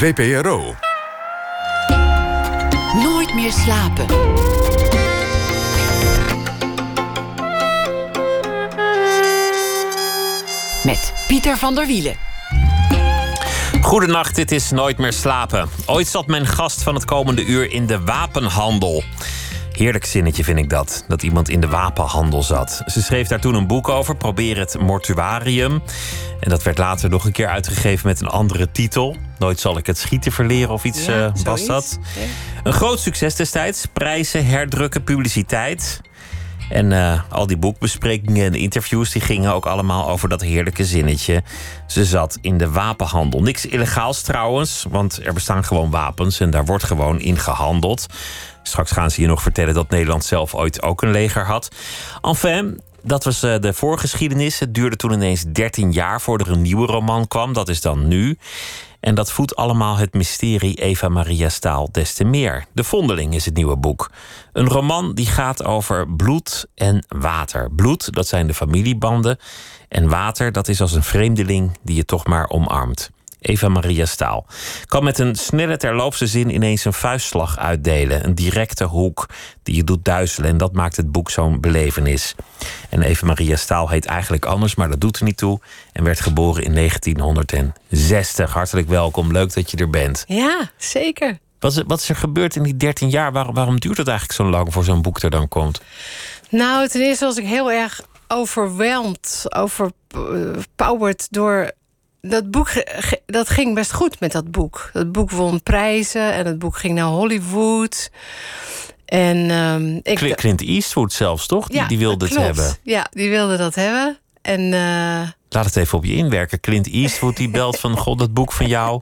VPRO. Nooit meer slapen. Met Pieter van der Wielen. Goedenacht, dit is Nooit meer slapen. Ooit zat mijn gast van het komende uur in de wapenhandel. Heerlijk zinnetje vind ik dat, dat iemand in de wapenhandel zat. Ze schreef daar toen een boek over, Probeer het mortuarium. En dat werd later nog een keer uitgegeven met een andere titel. Nooit zal ik het schieten verleren of iets Ja, eh, was dat. Een groot succes destijds. Prijzen, herdrukken, publiciteit. En eh, al die boekbesprekingen en interviews die gingen ook allemaal over dat heerlijke zinnetje. Ze zat in de wapenhandel. Niks illegaals trouwens, want er bestaan gewoon wapens en daar wordt gewoon in gehandeld. Straks gaan ze je nog vertellen dat Nederland zelf ooit ook een leger had. Enfin, dat was eh, de voorgeschiedenis. Het duurde toen ineens 13 jaar voordat er een nieuwe roman kwam. Dat is dan nu. En dat voedt allemaal het mysterie Eva Maria Staal des te meer. De Vondeling is het nieuwe boek. Een roman die gaat over bloed en water. Bloed, dat zijn de familiebanden. En water, dat is als een vreemdeling die je toch maar omarmt. Eva Maria Staal kan met een snelle terloopse zin ineens een vuistslag uitdelen. Een directe hoek die je doet duizelen. En dat maakt het boek zo'n belevenis. En Eva Maria Staal heet eigenlijk anders, maar dat doet er niet toe. En werd geboren in 1960. Hartelijk welkom, leuk dat je er bent. Ja, zeker. Wat is, wat is er gebeurd in die 13 jaar? Waarom, waarom duurt het eigenlijk zo lang voor zo'n boek er dan komt? Nou, ten eerste was ik heel erg overweldigd, overpowered door dat boek. Dat ging best goed met dat boek. Dat boek won prijzen en het boek ging naar Hollywood. En ehm, ik Cl- Clint Eastwood zelfs, toch? Die, Ja, die wilde het hebben. Ja, die wilde dat hebben. En eh, Laat het even op je inwerken. Clint Eastwood die belt van... God, dat boek van jou.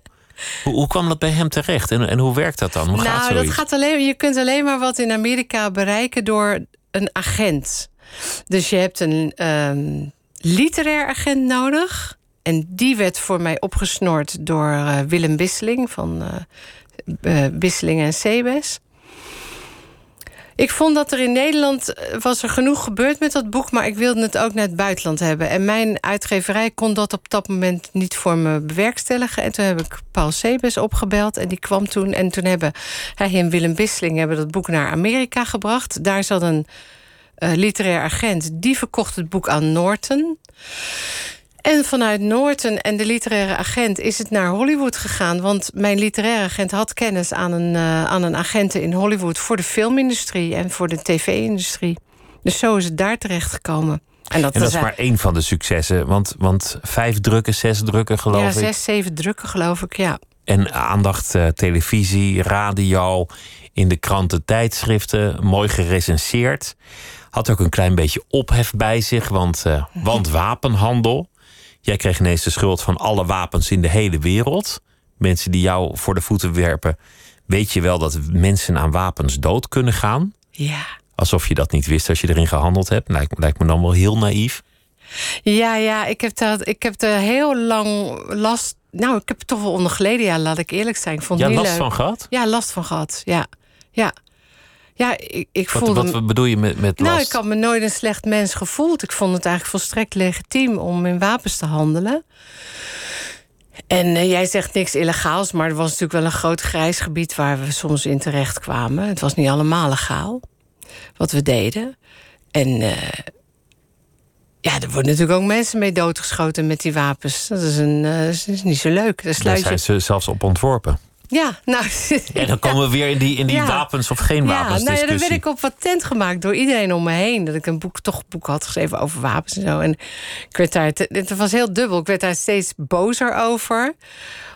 Hoe, hoe kwam dat bij hem terecht? En, en hoe werkt dat dan? Hoe gaat nou, zoiets? dat gaat alleen, je kunt alleen maar wat in Amerika bereiken door een agent. Dus je hebt een ehm, literair agent nodig. En die werd voor mij opgesnord door eh, Willem Wisseling van eh, Wisseling en Sebes. Ik vond dat er in Nederland was er genoeg gebeurd met dat boek, maar ik wilde het ook naar het buitenland hebben. En mijn uitgeverij kon dat op dat moment niet voor me bewerkstelligen. En toen heb ik Paul Sebes opgebeld en die kwam toen. En toen hebben hij en Willem Wisseling hebben dat boek naar Amerika gebracht. Daar zat een eh, literair agent, die verkocht het boek aan Norton. En vanuit Norton en de literaire agent is het naar Hollywood gegaan. Want mijn literaire agent had kennis aan een, eh, aan een agenten in Hollywood voor de filmindustrie en voor de tv-industrie. Dus zo is het daar terecht gekomen. En dat, En dat was is maar één van de successen. Want, want vijf drukken, zes drukken geloof ja, ik. zes, zeven drukken, geloof ik. Ja. En aandacht eh, televisie, radio, in de kranten, tijdschriften. Mooi gerecenseerd. Had ook een klein beetje ophef bij zich. Want, eh, want wapenhandel. Jij kreeg ineens de schuld van alle wapens in de hele wereld. Mensen die jou voor de voeten werpen. Weet je wel dat mensen aan wapens dood kunnen gaan? Ja. Alsof je dat niet wist als je erin gehandeld hebt. Lijkt, lijkt me dan wel heel naïef. Ja, ja, ik heb, dat, ik heb er heel lang last. Nou, ik heb er toch wel onder geleden, ja, laat ik eerlijk zijn. Ik vond Ja, het last leuk. van gehad? Ja, last van gehad. Ja, ja. Ja, ik, ik Wat, voelde. wat bedoel je met, met last? nou, ik had me nooit een slecht mens gevoeld. Ik vond het eigenlijk volstrekt legitiem om in wapens te handelen. En eh, jij zegt niks illegaals, maar er was natuurlijk wel een groot grijs gebied waar we soms in terecht kwamen. Het was niet allemaal legaal wat we deden. En eh, ja, er worden natuurlijk ook mensen mee doodgeschoten met die wapens. Dat is, een, eh, dat is niet zo leuk. Daar Daar sluit zijn je... ze zelfs op ontworpen. Ja, nou... En dan komen we weer in die, in die Ja. wapens of geen wapens Ja, nou ja, dan werd ik op patent gemaakt door iedereen om me heen. Dat ik een boek, toch een boek had geschreven over wapens en zo. En ik werd daar, het was heel dubbel. Ik werd daar steeds bozer over.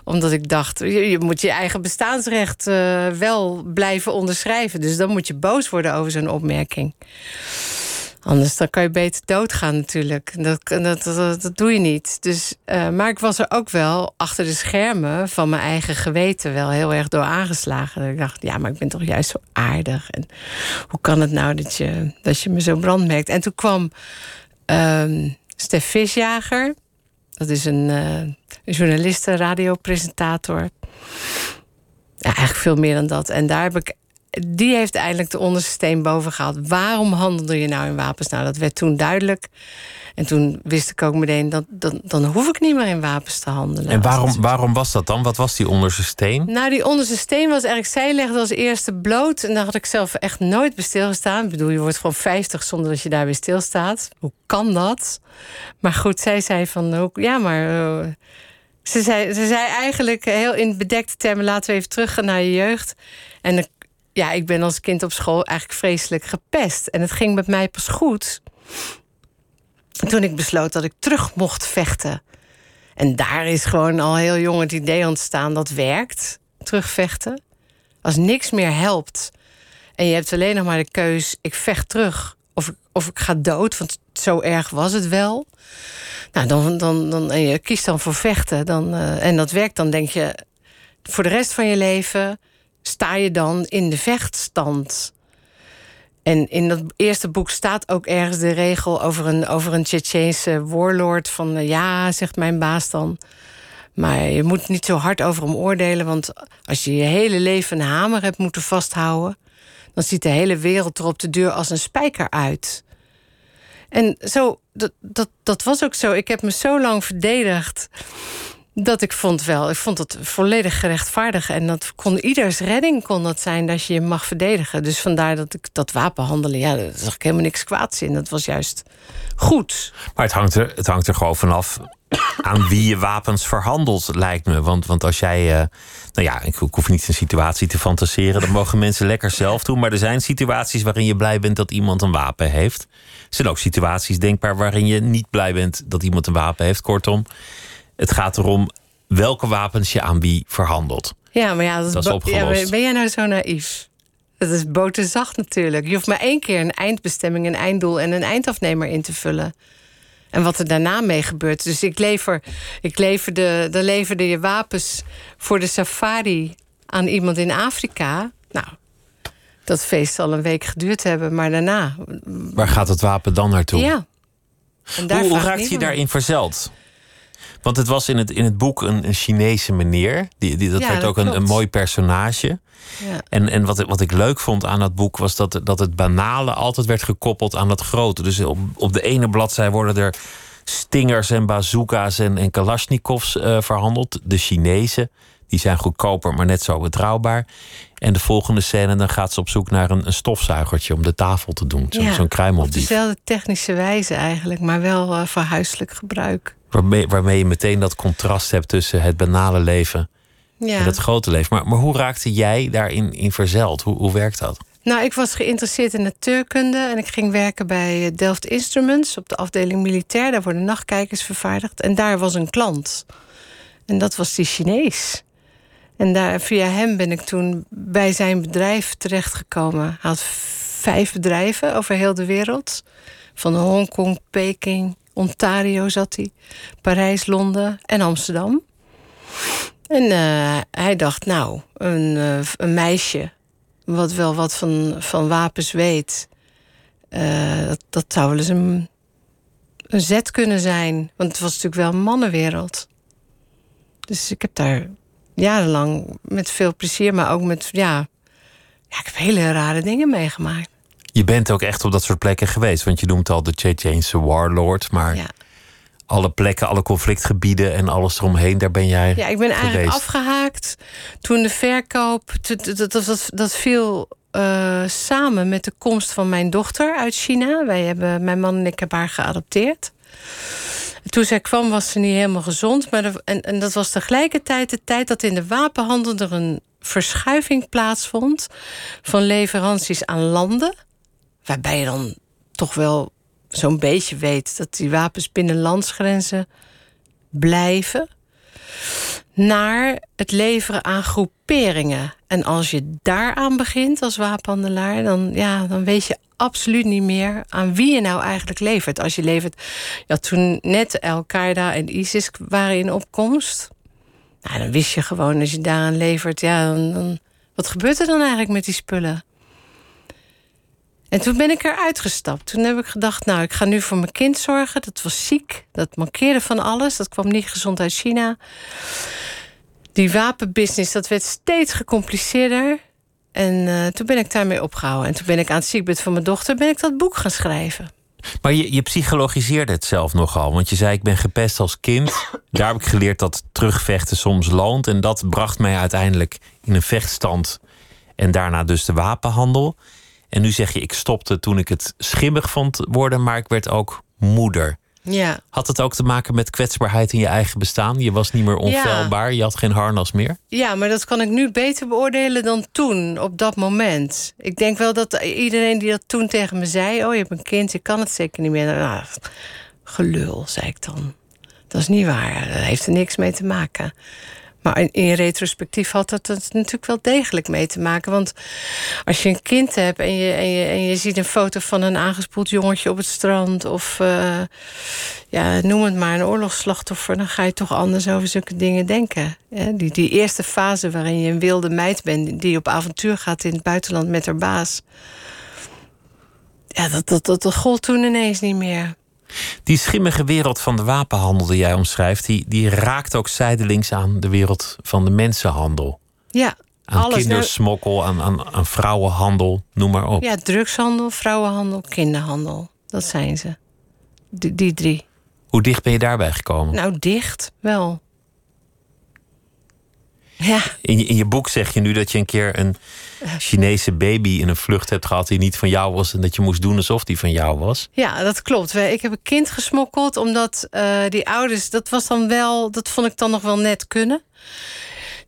Omdat ik dacht, je, je moet je eigen bestaansrecht eh, wel blijven onderschrijven. Dus dan moet je boos worden over zo'n opmerking. Anders dan kan je beter doodgaan natuurlijk. Dat, dat, dat, dat doe je niet. Dus, eh, maar ik was er ook wel achter de schermen van mijn eigen geweten wel heel erg door aangeslagen. Dat ik dacht, ja, maar ik ben toch juist zo aardig. En hoe kan het nou dat je, dat je me zo brandmerkt? En toen kwam ehm Stef Visjager. Dat is een uh, radiopresentator. Ja, eigenlijk veel meer dan dat. En daar heb ik die heeft eindelijk de onderste steen boven gehaald. Waarom handelde je nou in wapens? Nou, dat werd toen duidelijk. En toen wist ik ook meteen dat, dat dan hoef ik niet meer in wapens te handelen. En waarom, waarom was dat dan? Wat was die onderste steen? Nou, die onderste steen was eigenlijk, zij legde als eerste bloot. En daar had ik zelf echt nooit bij stilgestaan. Ik bedoel, je wordt gewoon 50 zonder dat je daar weer stilstaat. Hoe kan dat? Maar goed, zij zei van, ja, maar. Uh, ze, zei, ze zei eigenlijk heel in bedekte termen: laten we even teruggaan naar je jeugd. En ja, ik ben als kind op school eigenlijk vreselijk gepest. En het ging met mij pas goed toen ik besloot dat ik terug mocht vechten. En daar is gewoon al heel jong het idee ontstaan dat werkt, terugvechten. Als niks meer helpt en je hebt alleen nog maar de keus: ik vecht terug of, of ik ga dood, want zo erg was het wel. Nou, dan, dan, dan, en je kiest dan voor vechten dan, uh, en dat werkt, dan denk je voor de rest van je leven sta je dan in de vechtstand. En in dat eerste boek staat ook ergens de regel over een, over een Tsjetsjeense warlord. Van uh, ja, zegt mijn baas dan. Maar je moet niet zo hard over hem oordelen. Want als je je hele leven een hamer hebt moeten vasthouden. dan ziet de hele wereld er op de deur als een spijker uit. En zo, dat, dat, dat was ook zo. Ik heb me zo lang verdedigd dat ik vond wel, ik vond het volledig gerechtvaardigd. En dat kon ieders redding kon dat zijn dat je je mag verdedigen. Dus vandaar dat ik dat wapenhandelen, ja, daar zag ik helemaal niks kwaads in. Dat was juist goed. Maar het hangt er, het hangt er gewoon vanaf aan wie je wapens verhandelt, lijkt me. Want, want als jij. Uh, nou ja, ik, ik hoef niet een situatie te fantaseren. Dat mogen mensen lekker zelf doen. Maar er zijn situaties waarin je blij bent dat iemand een wapen heeft. Er zijn ook situaties denkbaar waarin je niet blij bent dat iemand een wapen heeft. Kortom, het gaat erom welke wapens je aan wie verhandelt. Ja, maar ja, dat, is, opgelost. ben jij nou zo naïef? Dat is boterzacht natuurlijk. Je hoeft maar één keer een eindbestemming, een einddoel en een eindafnemer in te vullen. En wat er daarna mee gebeurt. Dus ik lever, ik leverde, dan leverde je wapens voor de safari aan iemand in Afrika. Nou, dat feest zal een week geduurd hebben, maar daarna. Waar gaat het wapen dan naartoe? Ja. En daar hoe, hoe raakt je daarin verzeld? Want het was in het, in het boek een, een Chinese meneer. Die, die, dat werd ook een, een, mooi personage. Ja. En, en wat, wat ik leuk vond aan dat boek was dat, dat het banale altijd werd gekoppeld aan dat grote. Dus op, op de ene bladzij worden er stingers en bazooka's en, en kalasjnikovs uh, verhandeld. De Chinezen. Die zijn goedkoper, maar net zo betrouwbaar. En de volgende scène, dan gaat ze op zoek naar een, een stofzuigertje om de tafel te doen. Zo'n ja, zo kruimeldief. Op dezelfde technische wijze eigenlijk, maar wel uh, voor huiselijk gebruik. Waarmee, waarmee je meteen dat contrast hebt tussen het banale leven ja. en het grote leven. Maar, maar hoe raakte jij daarin in verzeld? Hoe, hoe werkt dat? Nou, ik was geïnteresseerd in natuurkunde en ik ging werken bij eh, Delft Instruments op de afdeling militair. Daar worden nachtkijkers vervaardigd. En daar was een klant. En dat was die Chinees. En daar, via hem ben ik toen bij zijn bedrijf terechtgekomen. Hij had vijf bedrijven over heel de wereld. Van Hongkong, Peking, Ontario zat hij. Parijs, Londen en Amsterdam. En uh, hij dacht, nou, een, uh, een, meisje wat wel wat van, van wapens weet... Dat, dat zou wel eens een, een zet kunnen zijn. Want het was natuurlijk wel een mannenwereld. Dus ik heb daar jarenlang met veel plezier, maar ook met, ja... ja ik heb hele rare dingen meegemaakt. Je bent ook echt op dat soort plekken geweest. Want je noemt al de Chechense warlord. Maar ja. alle plekken, alle conflictgebieden en alles eromheen, daar ben jij Ja, ik ben eigenlijk afgehaakt toen de verkoop... Dat, dat, dat, viel uh, samen met de komst van mijn dochter uit China. Wij hebben, mijn man en ik hebben haar geadopteerd. Toen zij kwam was ze niet helemaal gezond. Maar en, en dat was tegelijkertijd de tijd dat in de wapenhandel... er een verschuiving plaatsvond van leveranties aan landen Waarbij je dan toch wel zo'n beetje weet dat die wapens binnen landsgrenzen blijven. Naar het leveren aan groeperingen. En als je daaraan begint als wapenhandelaar, dan, ja, dan weet je absoluut niet meer aan wie je nou eigenlijk levert. Als je levert. Ja, toen net Al-Qaeda en ISIS waren in opkomst. Nou, dan wist je gewoon, als je daaraan levert, ja, dan, wat gebeurt er dan eigenlijk met die spullen? En toen ben ik eruit gestapt. Toen heb ik gedacht, nou, ik ga nu voor mijn kind zorgen. Dat was ziek, dat mankeerde van alles. Dat kwam niet gezond uit China. Die wapenbusiness, dat werd steeds gecompliceerder. En eh, toen ben ik daarmee opgehouden. En toen ben ik aan het ziekbed van mijn dochter... ben ik dat boek gaan schrijven. Maar je, je psychologiseerde het zelf nogal. Want je zei, ik ben gepest als kind. Daar heb ik geleerd dat terugvechten soms loont. En dat bracht mij uiteindelijk in een vechtstand. En daarna dus de wapenhandel. En nu zeg je, ik stopte toen ik het schimmig vond worden... maar ik werd ook moeder. Ja. Had het ook te maken met kwetsbaarheid in je eigen bestaan? Je was niet meer onfeilbaar, je had geen harnas meer? Ja, maar dat kan ik nu beter beoordelen dan toen, op dat moment. Ik denk wel dat iedereen die dat toen tegen me zei... oh, je hebt een kind, je kan het zeker niet meer. Nou, gelul, zei ik dan. Dat is niet waar, dat heeft er niks mee te maken. Maar in, retrospectief had dat natuurlijk wel degelijk mee te maken. Want als je een kind hebt en je, en je, en je ziet een foto van een aangespoeld jongetje op het strand. of uh, ja, noem het maar een oorlogsslachtoffer. dan ga je toch anders over zulke dingen denken. Die, die eerste fase waarin je een wilde meid bent. die op avontuur gaat in het buitenland met haar baas. Ja, dat, dat, dat, dat gold toen ineens niet meer. Die schimmige wereld van de wapenhandel die jij omschrijft, die, die raakt ook zijdelings aan de wereld van de mensenhandel. Ja, aan alles. kindersmokkel, aan, aan, aan vrouwenhandel, noem maar op. Ja, drugshandel, vrouwenhandel, kinderhandel. Dat zijn ze. Die, die drie. Hoe dicht ben je daarbij gekomen? Nou, dicht wel. Ja. In je, in je boek zeg je nu dat je een keer een Chinese baby in een vlucht hebt gehad die niet van jou was en dat je moest doen alsof die van jou was. Ja, dat klopt. Ik heb een kind gesmokkeld omdat uh, die ouders, dat was dan wel, dat vond ik dan nog wel net kunnen.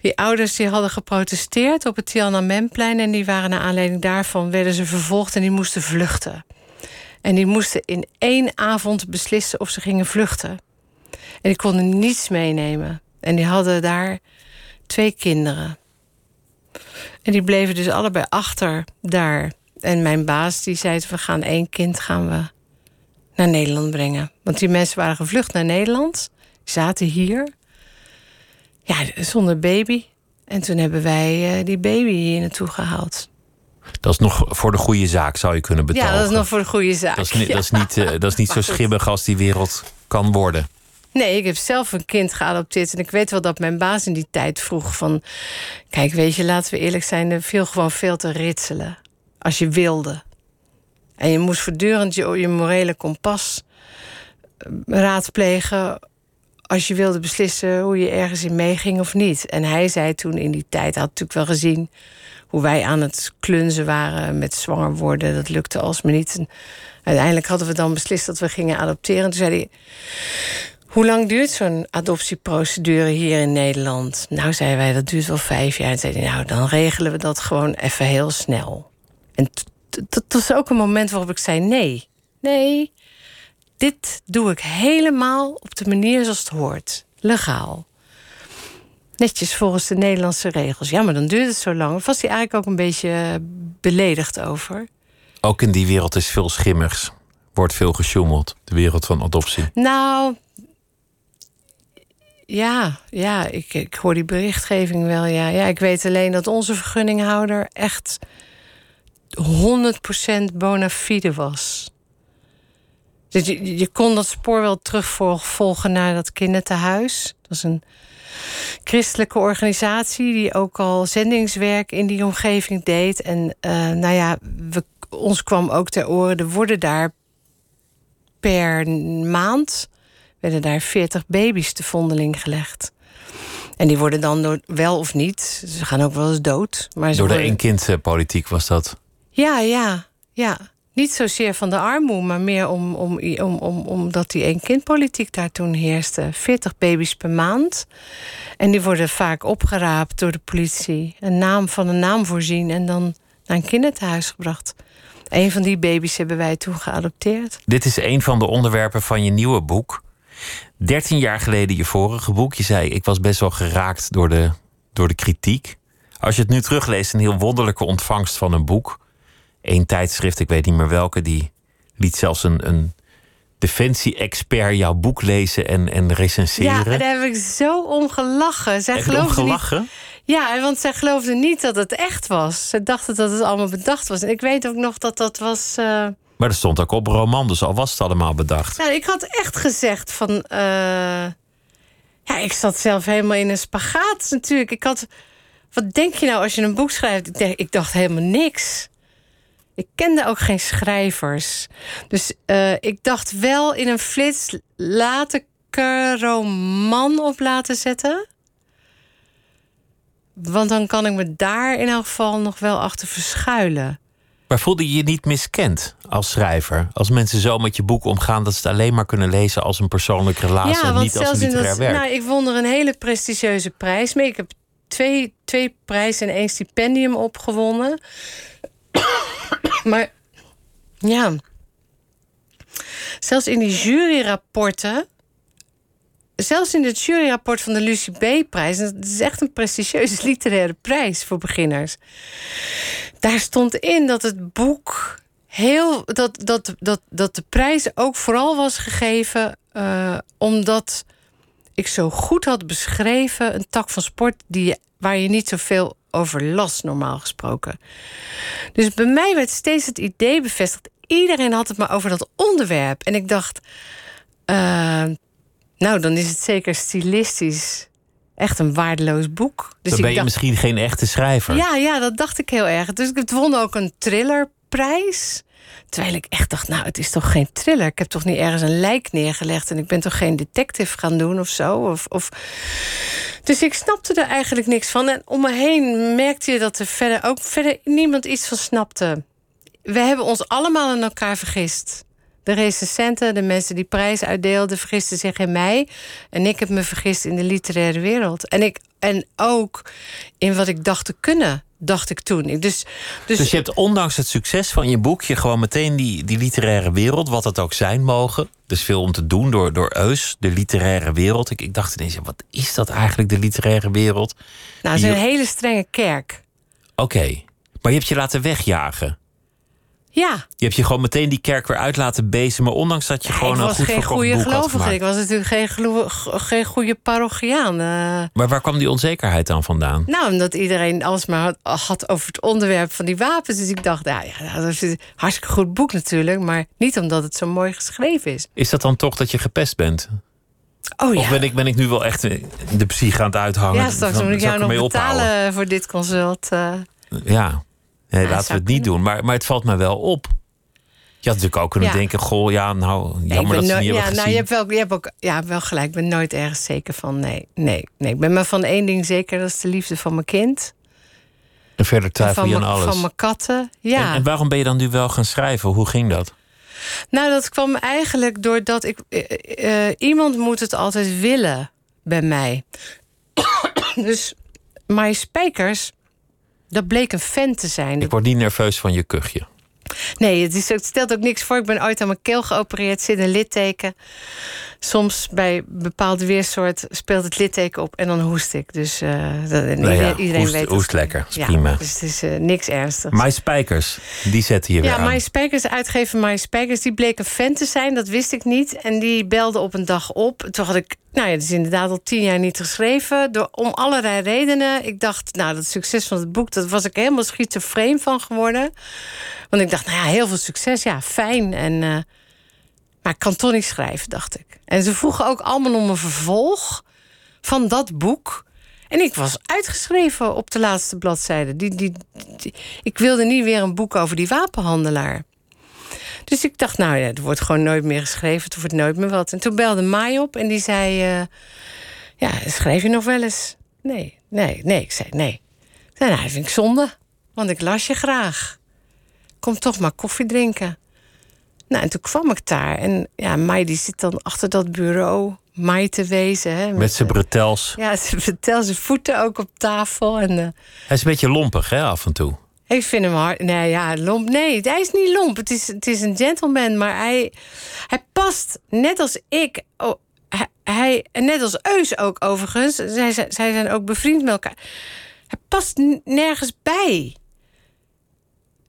Die ouders die hadden geprotesteerd op het Tiananmenplein en die waren naar aanleiding daarvan werden ze vervolgd en die moesten vluchten. En die moesten in één avond beslissen of ze gingen vluchten. En die konden niets meenemen. En die hadden daar twee kinderen. En die bleven dus allebei achter daar. En mijn baas die zei: we gaan één kind gaan we naar Nederland brengen. Want die mensen waren gevlucht naar Nederland, zaten hier. Ja, zonder baby. En toen hebben wij uh, die baby hier naartoe gehaald. Dat is nog voor de goede zaak, zou je kunnen betalen. Ja, dat is nog voor de goede zaak. Dat is, niet, dat is niet, uh, dat is niet zo schimmig als die wereld kan worden. Nee, ik heb zelf een kind geadopteerd. En ik weet wel dat mijn baas in die tijd vroeg van... Kijk, weet je, laten we eerlijk zijn, er viel gewoon veel te ritselen. Als je wilde. En je moest voortdurend je, je morele kompas eh, raadplegen... als je wilde beslissen hoe je ergens in meeging of niet. En hij zei toen in die tijd, had natuurlijk wel gezien... hoe wij aan het klunzen waren met zwanger worden. Dat lukte alsmaar niet. En uiteindelijk hadden we dan beslist dat we gingen adopteren. toen zei hij hoe lang duurt zo'n adoptieprocedure hier in Nederland? Nou, zeiden wij, dat duurt wel vijf jaar. En zei hij, nou, dan regelen we dat gewoon even heel snel. En dat was ook een moment waarop ik zei: nee, nee, dit doe ik helemaal op de manier zoals het hoort. Legaal. Netjes volgens de Nederlandse regels. Ja, maar dan duurt het zo lang. Was hij eigenlijk ook een beetje beledigd over? Ook in die wereld is veel schimmers. Wordt veel gesjoemeld, de wereld van adoptie. Nou, ja, ja ik, ik hoor die berichtgeving wel. Ja. ja, ik weet alleen dat onze vergunninghouder echt 100% bona fide was. Dus je, je kon dat spoor wel terugvolgen naar dat kindertehuis. Dat is een christelijke organisatie die ook al zendingswerk in die omgeving deed. En uh, nou ja, we, ons kwam ook ter oren, er worden daar per maand werden daar 40 baby's te vondeling gelegd. En die worden dan door, wel of niet, ze gaan ook wel eens dood. Maar door de worden... politiek was dat? Ja, ja, ja. Niet zozeer van de armoede, maar meer om, om, om, om, omdat die één-kindpolitiek daar toen heerste. 40 baby's per maand. En die worden vaak opgeraapt door de politie. Een naam van een naam voorzien en dan naar een kinderthuis gebracht. Een van die baby's hebben wij toen geadopteerd. Dit is een van de onderwerpen van je nieuwe boek. 13 jaar geleden je vorige boek. Je zei, ik was best wel geraakt door de, door de kritiek. Als je het nu terugleest, een heel wonderlijke ontvangst van een boek. Eén tijdschrift, ik weet niet meer welke, die liet zelfs een, een defensie-expert jouw boek lezen en, en recenseren. Ja, daar heb ik zo om gelachen. Zij Echt gelachen? Niet... Ja, want zij geloofde niet dat het echt was. Ze dachten dat het allemaal bedacht was. En ik weet ook nog dat dat was... Uh... Maar dat stond ook op roman, dus al was het allemaal bedacht. Nou, ik had echt gezegd van... Uh... Ja, ik zat zelf helemaal in een spagaat natuurlijk. Ik had wat denk je nou als je een boek schrijft? Ik, dacht helemaal niks. Ik kende ook geen schrijvers. Dus uh, ik dacht wel in een flits... laat ik er op laten zetten. Want dan kan ik me daar in elk geval nog wel achter verschuilen. Maar voelde je je niet miskend als schrijver? Als mensen zo met je boek omgaan dat ze het alleen maar kunnen lezen als een persoonlijke relatie en niet als een literair dat, werk? Nou, ik won er een hele prestigieuze prijs mee. Ik heb twee, twee prijzen en één stipendium opgewonnen. maar ja, zelfs in die juryrapporten zelfs in het juryrapport van de Lucie B-prijs... dat is echt een prestigieuze literaire prijs voor beginners... daar stond in dat het boek heel... dat, dat, dat, dat de prijs ook vooral was gegeven... Uh, omdat ik zo goed had beschreven... een tak van sport die, waar je niet zoveel over las, normaal gesproken. Dus bij mij werd steeds het idee bevestigd... iedereen had het maar over dat onderwerp. En ik dacht... Uh, nou, dan is het zeker stilistisch echt een waardeloos boek. Dus dan ben je misschien geen echte schrijver. Ja, ja, dat dacht ik heel erg. Dus ik won ook een thrillerprijs. Terwijl ik echt dacht, nou, het is toch geen thriller? Ik heb toch niet ergens een lijk neergelegd... en ik ben toch geen detective gaan doen of zo? Of, of... Dus ik snapte er eigenlijk niks van. En om me heen merkte je dat er verder ook verder niemand iets van snapte. We hebben ons allemaal in elkaar vergist. De recensenten, de mensen die prijs uitdeelden, vergisten zich in mij. En ik heb me vergist in de literaire wereld. En, ik, en ook in wat ik dacht te kunnen, dacht ik toen. Dus, dus, dus je hebt ondanks het succes van je boekje gewoon meteen die, die literaire wereld, wat het ook zijn mogen. Dus veel om te doen door, door Eus, de literaire wereld. Ik, ik dacht ineens, wat is dat eigenlijk, de literaire wereld? Nou, het is een hele strenge kerk. Oké, maar je hebt je laten wegjagen. Ja. Je hebt je gewoon meteen die kerk weer uit laten bezemen, ondanks dat je gewoon een goed geen goede gelovige. Ik was natuurlijk geen, geen goede parochiaan. Uh. Maar waar kwam die onzekerheid dan vandaan? Nou, omdat iedereen alles maar had, over het onderwerp van die wapens. Dus ik dacht, nou ja, dat is een hartstikke goed boek natuurlijk, maar niet omdat het zo mooi geschreven is. Is dat dan toch dat je gepest bent? Oh, ja. Of ben ik, ben ik nu wel echt de psyche aan het uithangen? Ja, straks moet ik jou nog betalen ophouden? voor dit consult. Uh. Ja, Nee, laten we het niet doen. Maar, maar het valt me wel op. Je had natuurlijk ook kunnen denken: goh, ja, nou, jammer dat ze niet ja, nou, je hebt, wel, je hebt ook ja, wel gelijk. Ik ben nooit ergens zeker van. Nee, nee, nee. Ik ben maar van één ding zeker: dat is de liefde van mijn kind. En verder twijfel je aan alles. Van mijn katten, ja. En, en, waarom ben je dan nu wel gaan schrijven? Hoe ging dat? Nou, dat kwam eigenlijk doordat ik... Uh, iemand moet het altijd willen bij mij. dus My Spijkers dat bleek een fan te zijn. Ik word niet nerveus van je kuchje. Nee, het, is, het stelt ook niks voor. Ik ben ooit aan mijn keel geopereerd, zit een litteken. Soms bij bepaalde weersoort speelt het litteken op en dan hoest ik. Dus uh, nou iedereen hoest, weet Hoest lekker, is prima. Dus het is uh, niks ernstigs. My Spijkers, die zetten hier ja, weer aan. My Spijkers, uitgever My Spijkers, die bleek een fan te zijn. Dat wist ik niet. En die belde op een dag op. Toen had ik, nou ja, het is inderdaad al tien jaar niet geschreven. Door, om allerlei redenen. Ik dacht, nou, dat succes van het boek, dat was ik helemaal schizofreen van geworden. Want ik dacht, nou ja, heel veel succes, ja, fijn. En, uh, maar ik kan toch niet schrijven, dacht ik. En ze vroegen ook allemaal om een vervolg van dat boek. En ik was uitgeschreven op de laatste bladzijde. Die, die, ik wilde niet weer een boek over die wapenhandelaar. Dus ik dacht, nou ja, er wordt gewoon nooit meer geschreven. Het wordt nooit meer wat. En toen belde Mai op en die zei... Uh, ja, schreef je nog wel eens? Nee, nee, nee. Ik zei nee. Ik zei, nou, vind ik zonde. Want ik las je graag kom toch maar koffie drinken. Nou, en toen kwam ik daar. En ja, Mai die zit dan achter dat bureau. Mai te wezen. Hè, met, met zijn bretels. Ja, zijn bretels, zijn voeten ook op tafel. En, uh, hij is een beetje lompig, hè, af en toe. Ik vind hem hard. Nee, ja, lomp. Nee, hij is niet lomp. Het is, het is een gentleman, maar hij, hij past net als ik. Oh, hij, hij, net als Eus ook overigens. Zij, zij zijn ook bevriend met elkaar. Hij past nergens bij.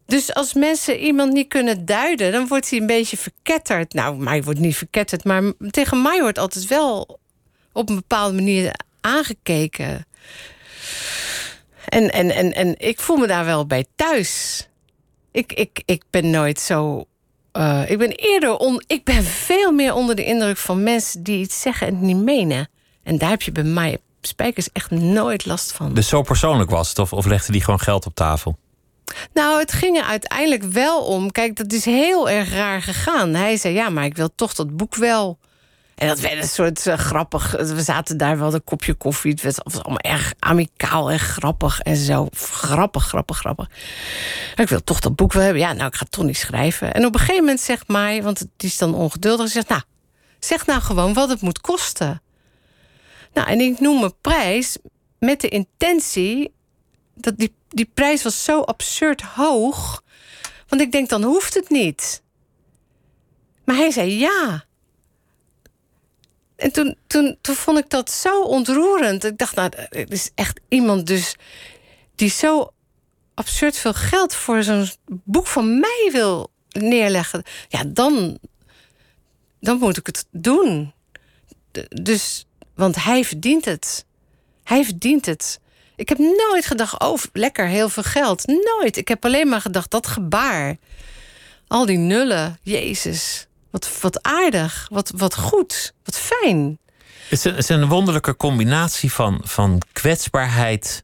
Dus als mensen iemand niet kunnen duiden, dan wordt hij een beetje verketterd. Nou, mij wordt niet verketterd, maar tegen mij wordt altijd wel op een bepaalde manier aangekeken. En, en, en, en ik voel me daar wel bij thuis. Ik, ik, ik ben nooit zo. Uh, ik ben eerder on, ik ben veel meer onder de indruk van mensen die iets zeggen en het niet menen. En daar heb je bij mij spijkers echt nooit last van. Dus zo persoonlijk was het? Of, of legde die gewoon geld op tafel? Nou, het ging er uiteindelijk wel om. Kijk, dat is heel erg raar gegaan. Hij zei, ja, maar ik wil toch dat boek wel. En dat werd een soort uh, grappig. We zaten daar wel een kopje koffie. Het werd allemaal erg amicaal en grappig en zo. Grappig, grappig, grappig. ik wil toch dat boek wel hebben. Ja, nou, ik ga toch niet schrijven. En op een gegeven moment zegt mij, want het is dan ongeduldig, zegt, nou, zeg nou gewoon wat het moet kosten. Nou, en ik noem mijn prijs met de intentie dat die, die prijs was zo absurd hoog. Want ik denk, dan hoeft het niet. Maar hij zei ja. En toen, toen, toen vond ik dat zo ontroerend. Ik dacht, nou, er is echt iemand dus die zo absurd veel geld voor zo'n boek van mij wil neerleggen. Ja, dan, dan moet ik het doen. Dus, want hij verdient het. Hij verdient het. Ik heb nooit gedacht, oh, lekker, heel veel geld. Nooit. Ik heb alleen maar gedacht, dat gebaar. Al die nullen, Jezus. Wat, wat aardig, wat, wat goed, wat fijn. Het is, een, een wonderlijke combinatie van, van kwetsbaarheid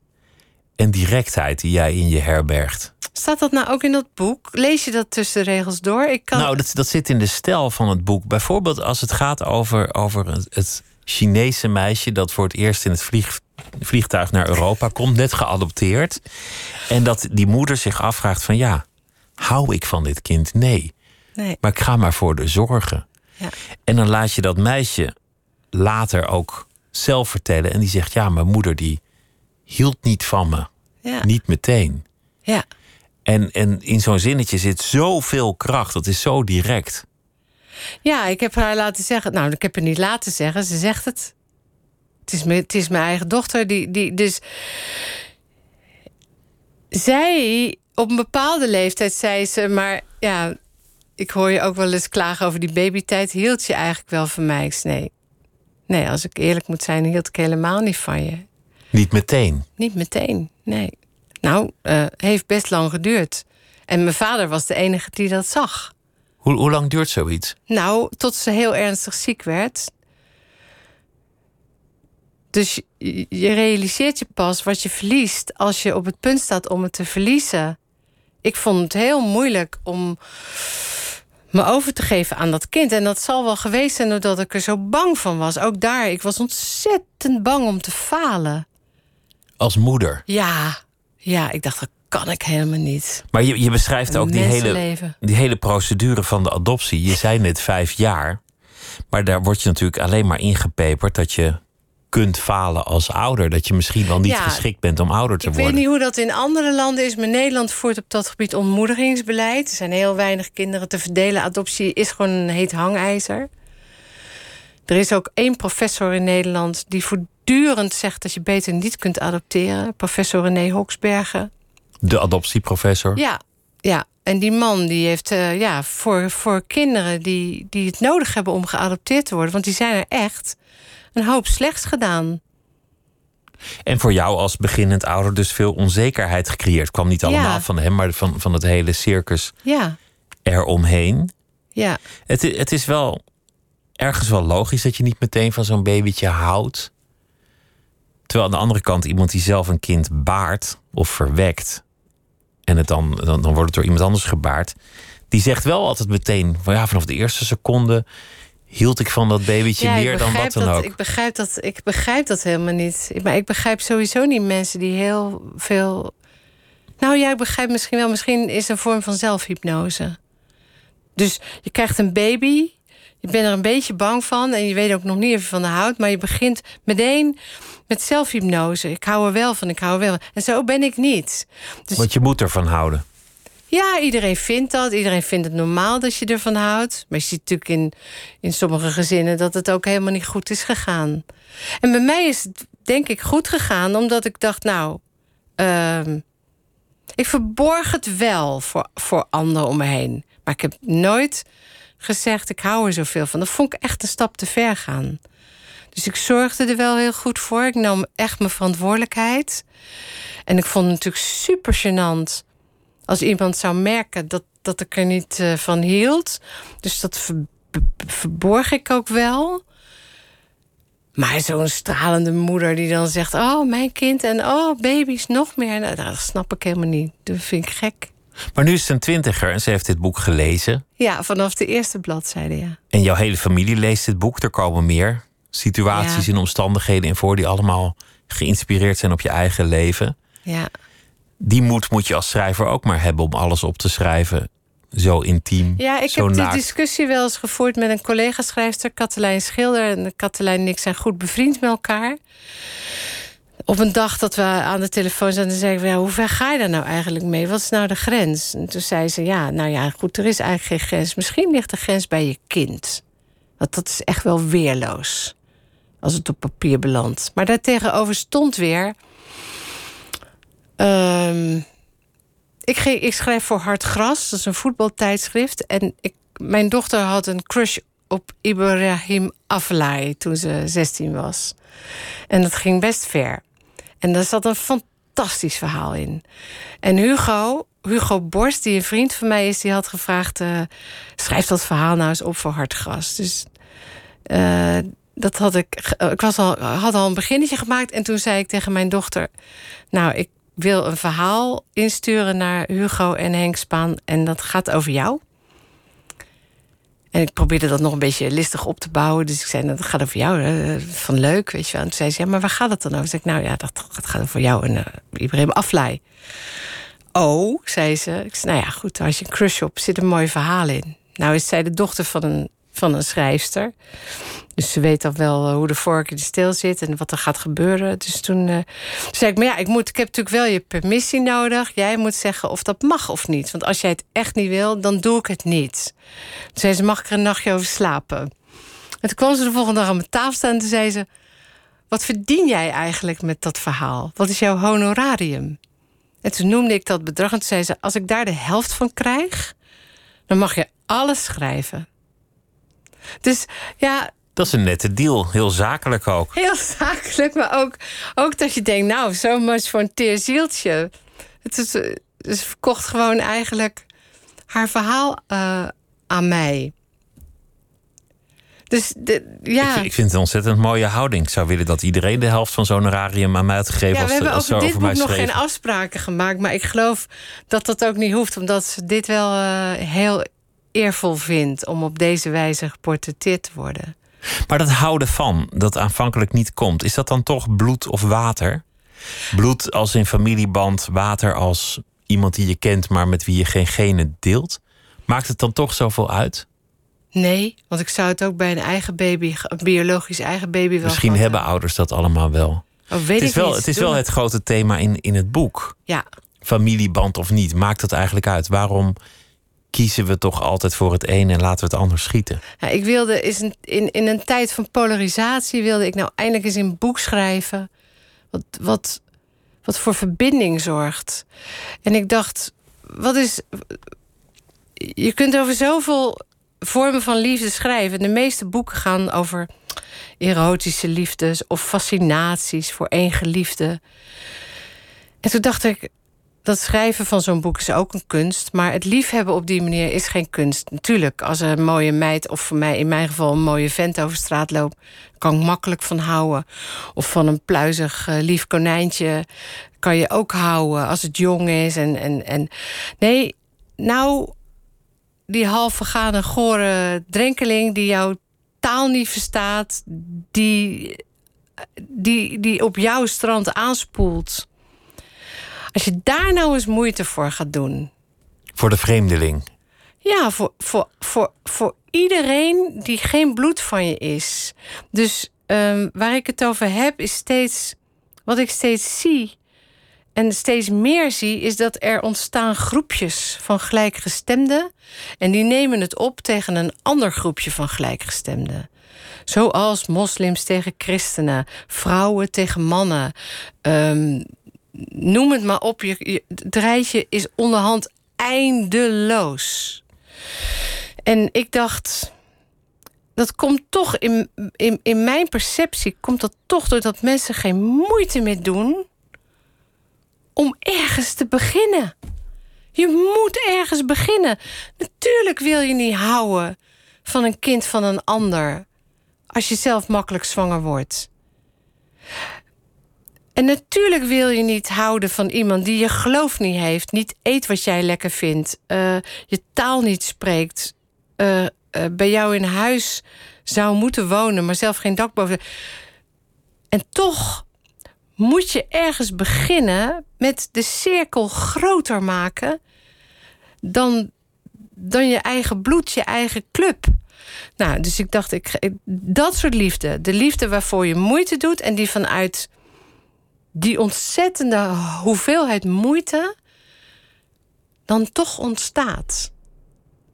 en directheid die jij in je herbergt. Staat dat nou ook in dat boek? Lees je dat tussen de regels door? Ik kan... Nou, dat, dat zit in de stijl van het boek. Bijvoorbeeld als het gaat over, over het Chinese meisje dat voor het eerst in het vlieg, vliegtuig naar Europa komt, net geadopteerd. En dat die moeder zich afvraagt: van ja, hou ik van dit kind? Nee. nee. Maar ik ga maar voor de zorgen. Ja. En dan laat je dat meisje later ook zelf vertellen. En die zegt: ja, mijn moeder die hield niet van me. Ja. Niet meteen. Ja. En, en in zo'n zinnetje zit zoveel kracht. Dat is zo direct. Ja, ik heb haar laten zeggen. Nou, ik heb haar niet laten zeggen. Ze zegt het. Het is, me, het is mijn eigen dochter. Die, die, dus zij, op een bepaalde leeftijd, zei ze... maar ja, ik hoor je ook wel eens klagen over die babytijd. Hield je eigenlijk wel van mij? Ik zei, nee. Nee, als ik eerlijk moet zijn, hield ik helemaal niet van je. Niet meteen? Niet meteen, nee. Nou, uh, heeft best lang geduurd. En mijn vader was de enige die dat zag. Hoe, hoe lang duurt zoiets? Nou, tot ze heel ernstig ziek werd. Dus je, je realiseert je pas wat je verliest als je op het punt staat om het te verliezen. Ik vond het heel moeilijk om me over te geven aan dat kind. En dat zal wel geweest zijn doordat ik er zo bang van was. Ook daar, ik was ontzettend bang om te falen. Als moeder? Ja, ja ik dacht, dat kan ik helemaal niet. Maar je, je beschrijft ook die hele, die hele procedure van de adoptie. Je zei net vijf jaar. Maar daar word je natuurlijk alleen maar ingepeperd dat je kunt falen als ouder. Dat je misschien wel niet Ja, geschikt bent om ouder te Ik worden. weet niet hoe dat in andere landen is, maar Nederland voert op dat gebied ontmoedigingsbeleid. Er zijn heel weinig kinderen te verdelen. Adoptie is gewoon een heet hangijzer. Er is ook één professor in Nederland die voortdurend zegt dat je beter niet kunt adopteren. Professor René Hoksbergen. De adoptieprofessor. Ja, ja. En die man die heeft eh, ja, voor, voor kinderen die, die het nodig hebben om geadopteerd te worden, want die zijn er echt, een hoop slechts gedaan. En voor jou als beginnend ouder dus veel onzekerheid gecreëerd. Kwam niet allemaal Ja. van hem, maar van, van het hele circus Ja, eromheen. ja. Het, het is wel ergens wel logisch dat je niet meteen van zo'n babytje houdt. Terwijl aan de andere kant iemand die zelf een kind baart of verwekt. En het dan, dan, dan wordt het door iemand anders gebaard. die zegt wel altijd meteen. van ja, vanaf de eerste seconde hield ik van dat babytje Ja, meer dan wat dan dat, ook. Ik begrijp, dat, ik begrijp dat helemaal niet. Maar ik begrijp sowieso niet mensen die heel veel. Nou ja, ik begrijp misschien wel. Misschien is een vorm van zelfhypnose. Dus je krijgt een baby. Je bent er een beetje bang van. En je weet ook nog niet of je van de houdt. Maar je begint meteen met zelfhypnose. Ik hou er wel van, ik hou er wel van. En zo ben ik niet. Dus Want je moet ervan houden. ja, iedereen vindt dat. Iedereen vindt het normaal dat je ervan houdt. Maar je ziet natuurlijk in, in sommige gezinnen dat het ook helemaal niet goed is gegaan. En bij mij is het denk ik goed gegaan, omdat ik dacht, nou, ehm, ik verborg het wel voor, voor anderen om me heen. Maar ik heb nooit gezegd, ik hou er zoveel van. Dat vond ik echt een stap te ver gaan. Dus ik zorgde er wel heel goed voor. Ik nam echt mijn verantwoordelijkheid. En ik vond het natuurlijk super gênant als iemand zou merken dat, dat ik er niet eh, van hield. Dus dat ver- verborg ik ook wel. Maar zo'n stralende moeder die dan zegt: Oh, mijn kind en oh, baby's nog meer. Nou, dat snap ik helemaal niet. Dat vind ik gek. Maar nu is ze een twintiger en ze heeft dit boek gelezen. Ja, vanaf de eerste bladzijde, ja. En jouw hele familie leest dit boek. Er komen meer situaties en omstandigheden in voor die allemaal geïnspireerd zijn op je eigen leven. Ja. Die moed moet je als schrijver ook maar hebben om alles op te schrijven. Zo intiem. Ja, ik heb naakt. de discussie wel eens gevoerd met een collega-schrijfster, Katelijn Schilder. En Katelijn en ik zijn goed bevriend met elkaar. Op een dag dat we aan de telefoon zaten, zei ik: ja, Hoe ver ga je daar nou eigenlijk mee? Wat is nou de grens? En toen zei ze: Ja, nou ja, goed, er is eigenlijk geen grens. Misschien ligt de grens bij je kind. Want dat is echt wel weerloos als het op papier belandt. Maar daartegenover stond weer. ehm, ik, ik schrijf voor Hard Gras, dat is een voetbaltijdschrift. En ik, mijn dochter had een crush op Ibrahim Afellay toen ze 16 was. En dat ging best ver. En daar zat een fantastisch verhaal in. En Hugo, Hugo Borst, die een vriend van mij is, die had gevraagd: eh, schrijf dat verhaal nou eens op voor Hartgras. Dus eh, dat had ik. ge- Ik was al, had al een beginnetje gemaakt. En toen zei ik tegen mijn dochter: Nou, ik wil een verhaal insturen naar Hugo en Henk Spaan. En dat gaat over jou. En ik probeerde dat nog een beetje listig op te bouwen. Dus ik zei, nou, dat gaat over jou, van leuk, weet je wel. En toen zei ze, ja, maar waar gaat het dan over? Toen zei ik, nou ja, dat, gaat over jou en uh, Ibrahim Aflay. Oh, zei ze. Ik zei, nou ja, goed, als je een crush op, zit een mooi verhaal in. Nou is zij de dochter van een, van een schrijfster. Dus ze weet dan wel uh, hoe de vork in de steel zit en wat er gaat gebeuren. Dus toen uh, zei ik, maar ja, ik, moet, ik heb natuurlijk wel je permissie nodig. Jij moet zeggen of dat mag of niet. Want als jij het echt niet wil, dan doe ik het niet. Toen zei ze, mag ik er een nachtje over slapen? En toen kwam ze de volgende dag aan mijn tafel staan en toen zei ze... wat verdien jij eigenlijk met dat verhaal? Wat is jouw honorarium? En toen noemde ik dat bedrag en toen zei ze... als ik daar de helft van krijg, dan mag je alles schrijven. Dus ja, Dat is een nette deal. Heel zakelijk ook. Heel zakelijk, maar ook, ook dat je denkt, nou, zo much voor een teer zieltje. Het is, eh, ze verkocht gewoon eigenlijk haar verhaal uh, aan mij. Dus de, ja. Ik, ik, vind het een ontzettend mooie houding. Ik zou willen dat iedereen de helft van zo'n honorarium aan mij had gegeven. Ja, als, we hebben als over dit boek nog geen afspraken gemaakt. Maar ik geloof dat dat ook niet hoeft. Omdat ze dit wel uh, heel eervol vindt om op deze wijze geportretteerd te worden. Maar dat houden van, dat aanvankelijk niet komt, is dat dan toch bloed of water? Bloed als in familieband, water als iemand die je kent, maar met wie je geen genen deelt? Maakt het dan toch zoveel uit? Nee, want ik zou het ook bij een eigen baby, een biologisch eigen baby wel. Misschien hebben hebben. ouders dat allemaal wel. Oh, weet het is, ik wel, het, is wel het grote thema in, in het boek. Ja. Familieband of niet, maakt het eigenlijk uit? Waarom kiezen we toch altijd voor het een en laten we het ander schieten? Ja, ik wilde is in, in een tijd van polarisatie wilde ik nou eindelijk eens een boek schrijven. Wat, wat, wat voor verbinding zorgt. En ik dacht, wat is. Je kunt over zoveel vormen van liefde schrijven. De meeste boeken gaan over erotische liefdes of fascinaties voor één geliefde. En toen dacht ik, dat schrijven van zo'n boek is ook een kunst. Maar het liefhebben op die manier is geen kunst. Natuurlijk, als een mooie meid, of voor mij in mijn geval een mooie vent over straat loopt, kan ik makkelijk van houden. Of van een pluizig uh, lief konijntje kan je ook houden als het jong is. En, en, en nee, nou, die half vergane, gore drenkeling die jouw taal niet verstaat, die, die, die op jouw strand aanspoelt. Als je daar nou eens moeite voor gaat doen. Voor de vreemdeling. Ja, voor, voor, voor, voor iedereen die geen bloed van je is. Dus um, waar ik het over heb, is steeds. Wat ik steeds zie. En steeds meer zie, is dat er ontstaan groepjes van gelijkgestemden. En die nemen het op tegen een ander groepje van gelijkgestemden. Zoals moslims tegen christenen, vrouwen tegen mannen. Um, noem het maar op. Je, je, het rijtje is onderhand eindeloos. En ik dacht, dat komt toch in, in, in mijn perceptie, komt dat toch doordat mensen geen moeite meer doen om ergens te beginnen. Je moet ergens beginnen. Natuurlijk wil je niet houden van een kind van een ander als je zelf makkelijk zwanger wordt. En natuurlijk wil je niet houden van iemand die je geloof niet heeft, niet eet wat jij lekker vindt, uh, je taal niet spreekt, uh, uh, bij jou in huis zou moeten wonen, maar zelf geen dak boven. En toch moet je ergens beginnen met de cirkel groter maken dan, dan je eigen bloed, je eigen club. Nou, dus ik dacht, ik, dat soort liefde. De liefde waarvoor je moeite doet en die vanuit die ontzettende hoeveelheid moeite dan toch ontstaat.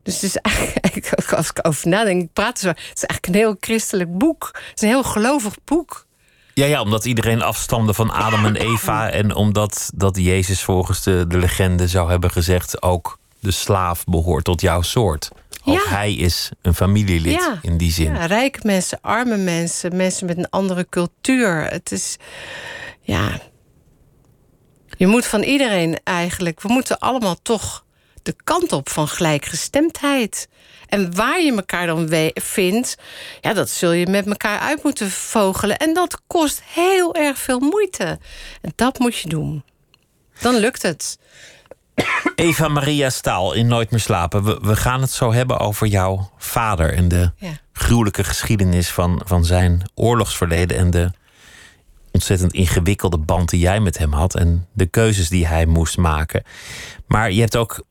Dus het is eigenlijk, als ik over nadenk, ik praat zo, het is eigenlijk een heel christelijk boek. Het is een heel gelovig boek. Ja, ja, omdat iedereen afstamde van Adam en Eva. En omdat dat Jezus volgens de, de legende zou hebben gezegd... ook de slaaf behoort tot jouw soort. Ook hij is een familielid in die zin. Ja, rijke mensen, arme mensen, mensen met een andere cultuur. Het is, ja... Je moet van iedereen eigenlijk... We moeten allemaal toch de kant op van gelijkgestemdheid. En waar je elkaar dan vindt, ja, dat zul je met elkaar uit moeten vogelen. En dat kost heel erg veel moeite. En dat moet je doen. Dan lukt het. Eva Maria Staal in Nooit meer slapen. We, we gaan het zo hebben over jouw vader en de ja. gruwelijke geschiedenis van, van zijn oorlogsverleden en de ontzettend ingewikkelde band die jij met hem had en de keuzes die hij moest maken. Maar je hebt ook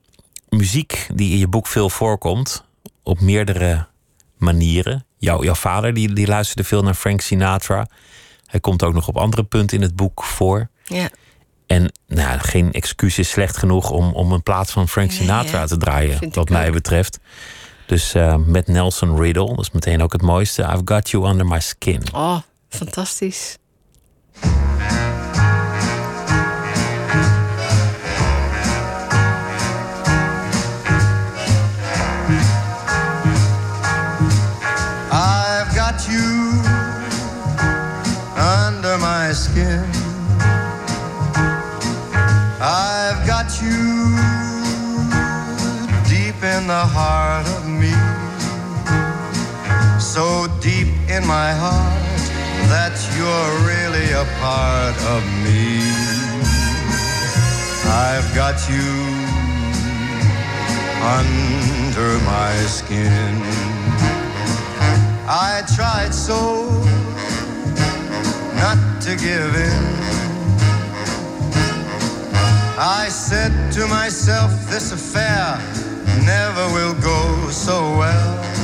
muziek die in je boek veel voorkomt op meerdere manieren. Jouw, jouw vader die, die luisterde veel naar Frank Sinatra. Hij komt ook nog op andere punten in het boek voor. Ja. En nou, geen excuus is slecht genoeg om, om een plaats van Frank Sinatra te draaien, wat mij betreft. Dus uh, met Nelson Riddle, dat is meteen ook het mooiste. I've got you under my skin. Oh, fantastisch. I've got you under my skin. I've got you deep in the heart of me. So deep in my heart that you're a part of me. I've got you under my skin. I tried so not to give in. I said to myself, this affair never will go so well.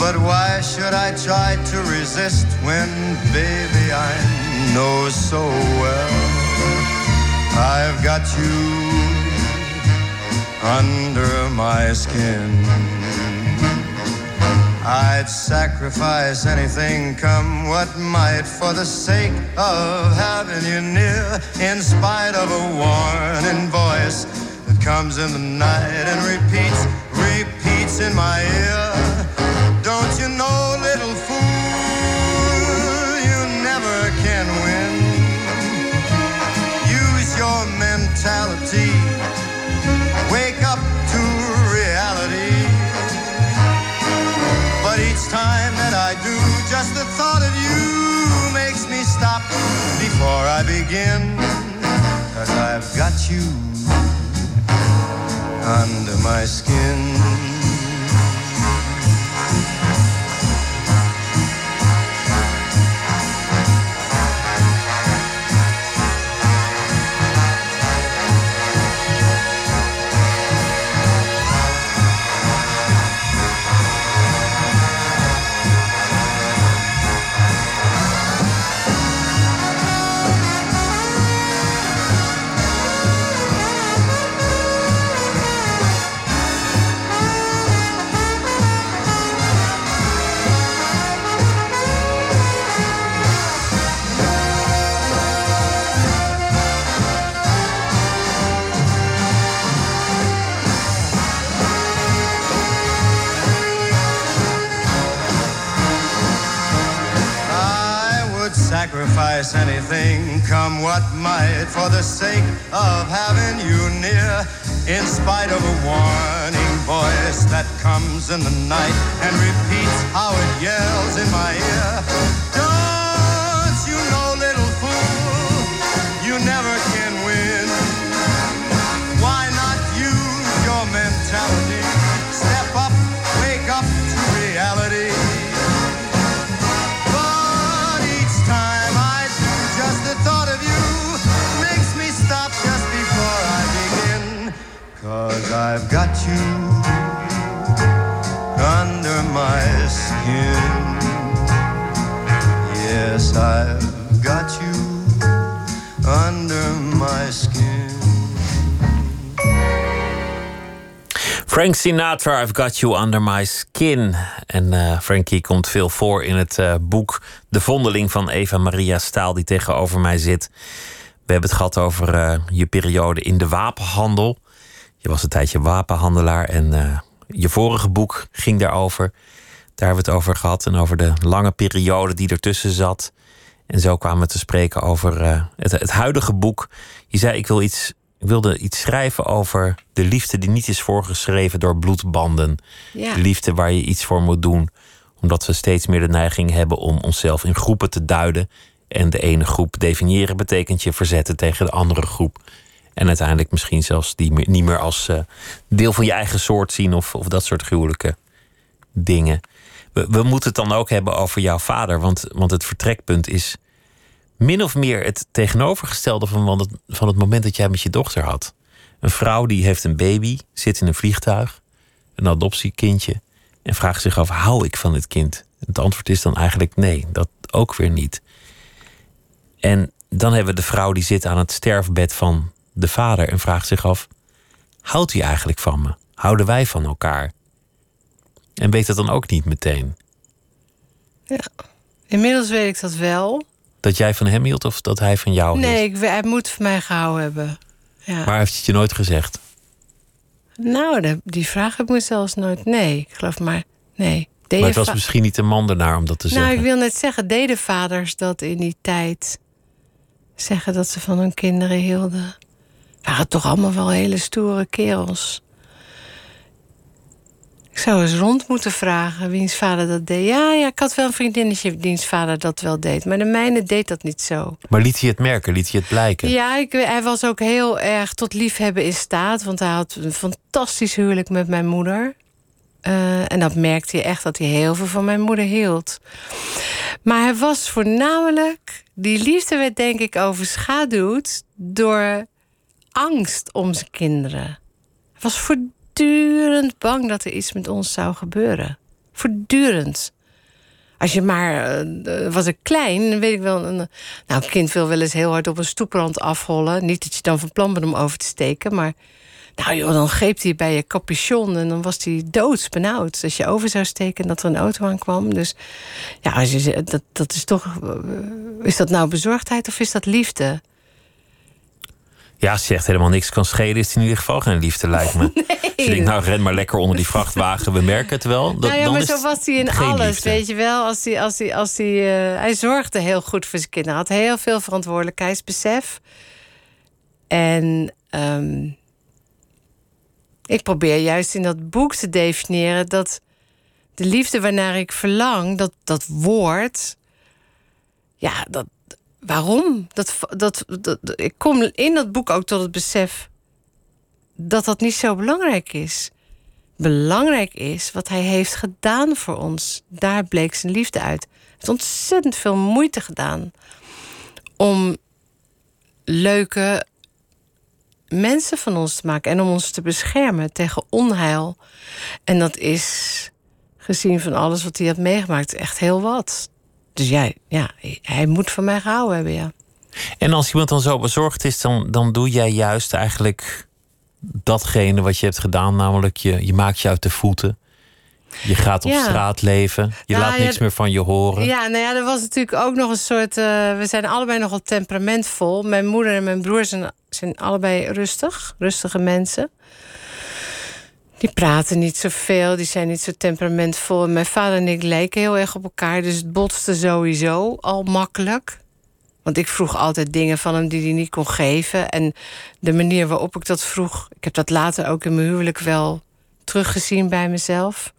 But why should I try to resist when, baby, I know so well I've got you under my skin? I'd sacrifice anything, come what might, for the sake of having you near. In spite of a warning voice that comes in the night and repeats, repeats in my ear. I begin. Cause I've got you under my skin. Come what might, for the sake of having you near. In spite of a warning voice that comes in the night and repeats how it yells in my ear. Under my skin. Yes, I've got you under my skin. Frank Sinatra, I've Got You Under My Skin. En eh, Frankie komt veel voor in het eh, boek De Vondeling van Eva Maria Staal, die tegenover mij zit. We hebben het gehad over eh, je periode in de wapenhandel. Je was een tijdje wapenhandelaar en eh, je vorige boek ging daarover. Daar hebben we het over gehad en over de lange periode die ertussen zat. En zo kwamen we te spreken over eh, het, het huidige boek. Je zei, ik, wil iets, ik wilde iets schrijven over de liefde die niet is voorgeschreven door bloedbanden. Ja. De liefde waar je iets voor moet doen. Omdat we steeds meer de neiging hebben om onszelf in groepen te duiden. En de ene groep definiëren betekent je verzetten tegen de andere groep. En uiteindelijk misschien zelfs die niet meer als eh, deel van je eigen soort zien of, of dat soort gruwelijke dingen. We, we moeten het dan ook hebben over jouw vader, want, want het vertrekpunt is min of meer het tegenovergestelde van, het, van het moment dat jij met je dochter had. Een vrouw die heeft een baby, zit in een vliegtuig, een adoptiekindje, en vraagt zich af: hou ik van dit kind? Het antwoord is dan eigenlijk nee, dat ook weer niet. En dan hebben we de vrouw die zit aan het sterfbed van de vader en vraagt zich af: houdt hij eigenlijk van me? Houden wij van elkaar? En weet dat dan ook niet meteen. Inmiddels weet ik dat wel. Dat jij van hem hield of dat hij van jou hield? Nee, ik, hij moet van mij gehouden hebben. Ja. Maar heeft het je nooit gezegd? Nou, die vraag heb ik me zelfs nooit. Nee, ik geloof maar. Nee. Deden maar het was misschien niet de man ernaar om dat te nou, zeggen. ik wil net zeggen, deden vaders dat in die tijd zeggen dat ze van hun kinderen hielden? Waren toch allemaal wel hele stoere kerels. Ik zou eens rond moeten vragen wiens vader dat deed. Ja, ja, ik had wel een vriendinnetje wiens vader dat wel deed. Maar de mijne deed dat niet zo. Maar liet hij het merken? Liet hij het blijken? Ja, ik, hij was ook heel erg tot liefhebben in staat. Want hij had een fantastisch huwelijk met mijn moeder. Eh, en dat merkte je echt dat hij heel veel van mijn moeder hield. Maar hij was voornamelijk... Die liefde werd denk ik overschaduwd door angst om zijn kinderen. Hij was voortdurend bang dat er iets met ons zou gebeuren. Voortdurend. Als je maar, eh, was ik klein, weet ik wel. Een, nou, een kind wil wel eens heel hard op een stoeprand afhollen. Niet dat je dan van plan bent om over te steken, maar. Nou joh, dan greep hij bij je capuchon en dan was hij doodsbenauwd. Als je over zou steken en dat er een auto aankwam. Dus ja, als je, dat, dat is toch. eh, Is dat nou bezorgdheid of is dat liefde? Ja, als je echt helemaal niks kan schelen, is het in ieder geval geen liefde, lijkt me. Je denkt, nou ren maar lekker onder die vrachtwagen, we merken het wel. Dat, nou ja, dan maar is zo was hij in alles, liefde. weet je wel. Als hij, als hij, als hij, eh, hij zorgde heel goed voor zijn kinderen. Had heel veel verantwoordelijkheidsbesef. En ehm, ik probeer juist in dat boek te definiëren dat de liefde waarnaar ik verlang, dat, dat woord, ja, dat, waarom? Dat, dat, dat, ik kom in dat boek ook tot het besef dat dat niet zo belangrijk is belangrijk is wat hij heeft gedaan voor ons. Daar bleek zijn liefde uit. Hij heeft ontzettend veel moeite gedaan om leuke mensen van ons te maken en om ons te beschermen tegen onheil. En dat is, gezien van alles wat hij had meegemaakt, echt heel wat. Dus ja, ja hij moet van mij gehouden hebben, ja. En als iemand dan zo bezorgd is, dan, dan doe jij juist eigenlijk datgene wat je hebt gedaan. Namelijk, je, je maakt je uit de voeten. Je gaat op Ja. straat leven. Je Ja, laat ja, niks meer van je horen. Ja, nou ja, er was natuurlijk ook nog een soort. eh, we zijn allebei nogal temperamentvol. Mijn moeder en mijn broer zijn, zijn allebei rustig, rustige mensen. Die praten niet zoveel, die zijn niet zo temperamentvol. En Mijn vader en ik lijken heel erg op elkaar, dus het botste sowieso al makkelijk. Want ik vroeg altijd dingen van hem die hij niet kon geven. En de manier waarop ik dat vroeg, ik heb dat later ook in mijn huwelijk wel teruggezien bij mezelf.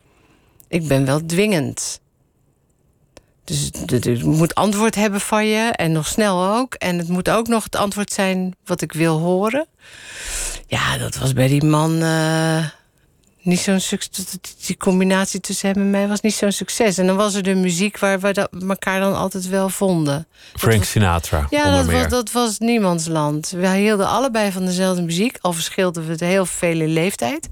Ik ben wel dwingend. Dus het moet antwoord hebben van je en nog snel ook. En het moet ook nog het antwoord zijn wat ik wil horen. Ja, dat was bij die man. Uh, niet zo'n. Die combinatie tussen hem en mij was niet zo'n succes. En dan was er de muziek waar we dat, elkaar dan altijd wel vonden. Frank Sinatra. Ja, dat was, dat was niemands land. We hielden allebei van dezelfde muziek, al verschilden we het heel veel in leeftijd.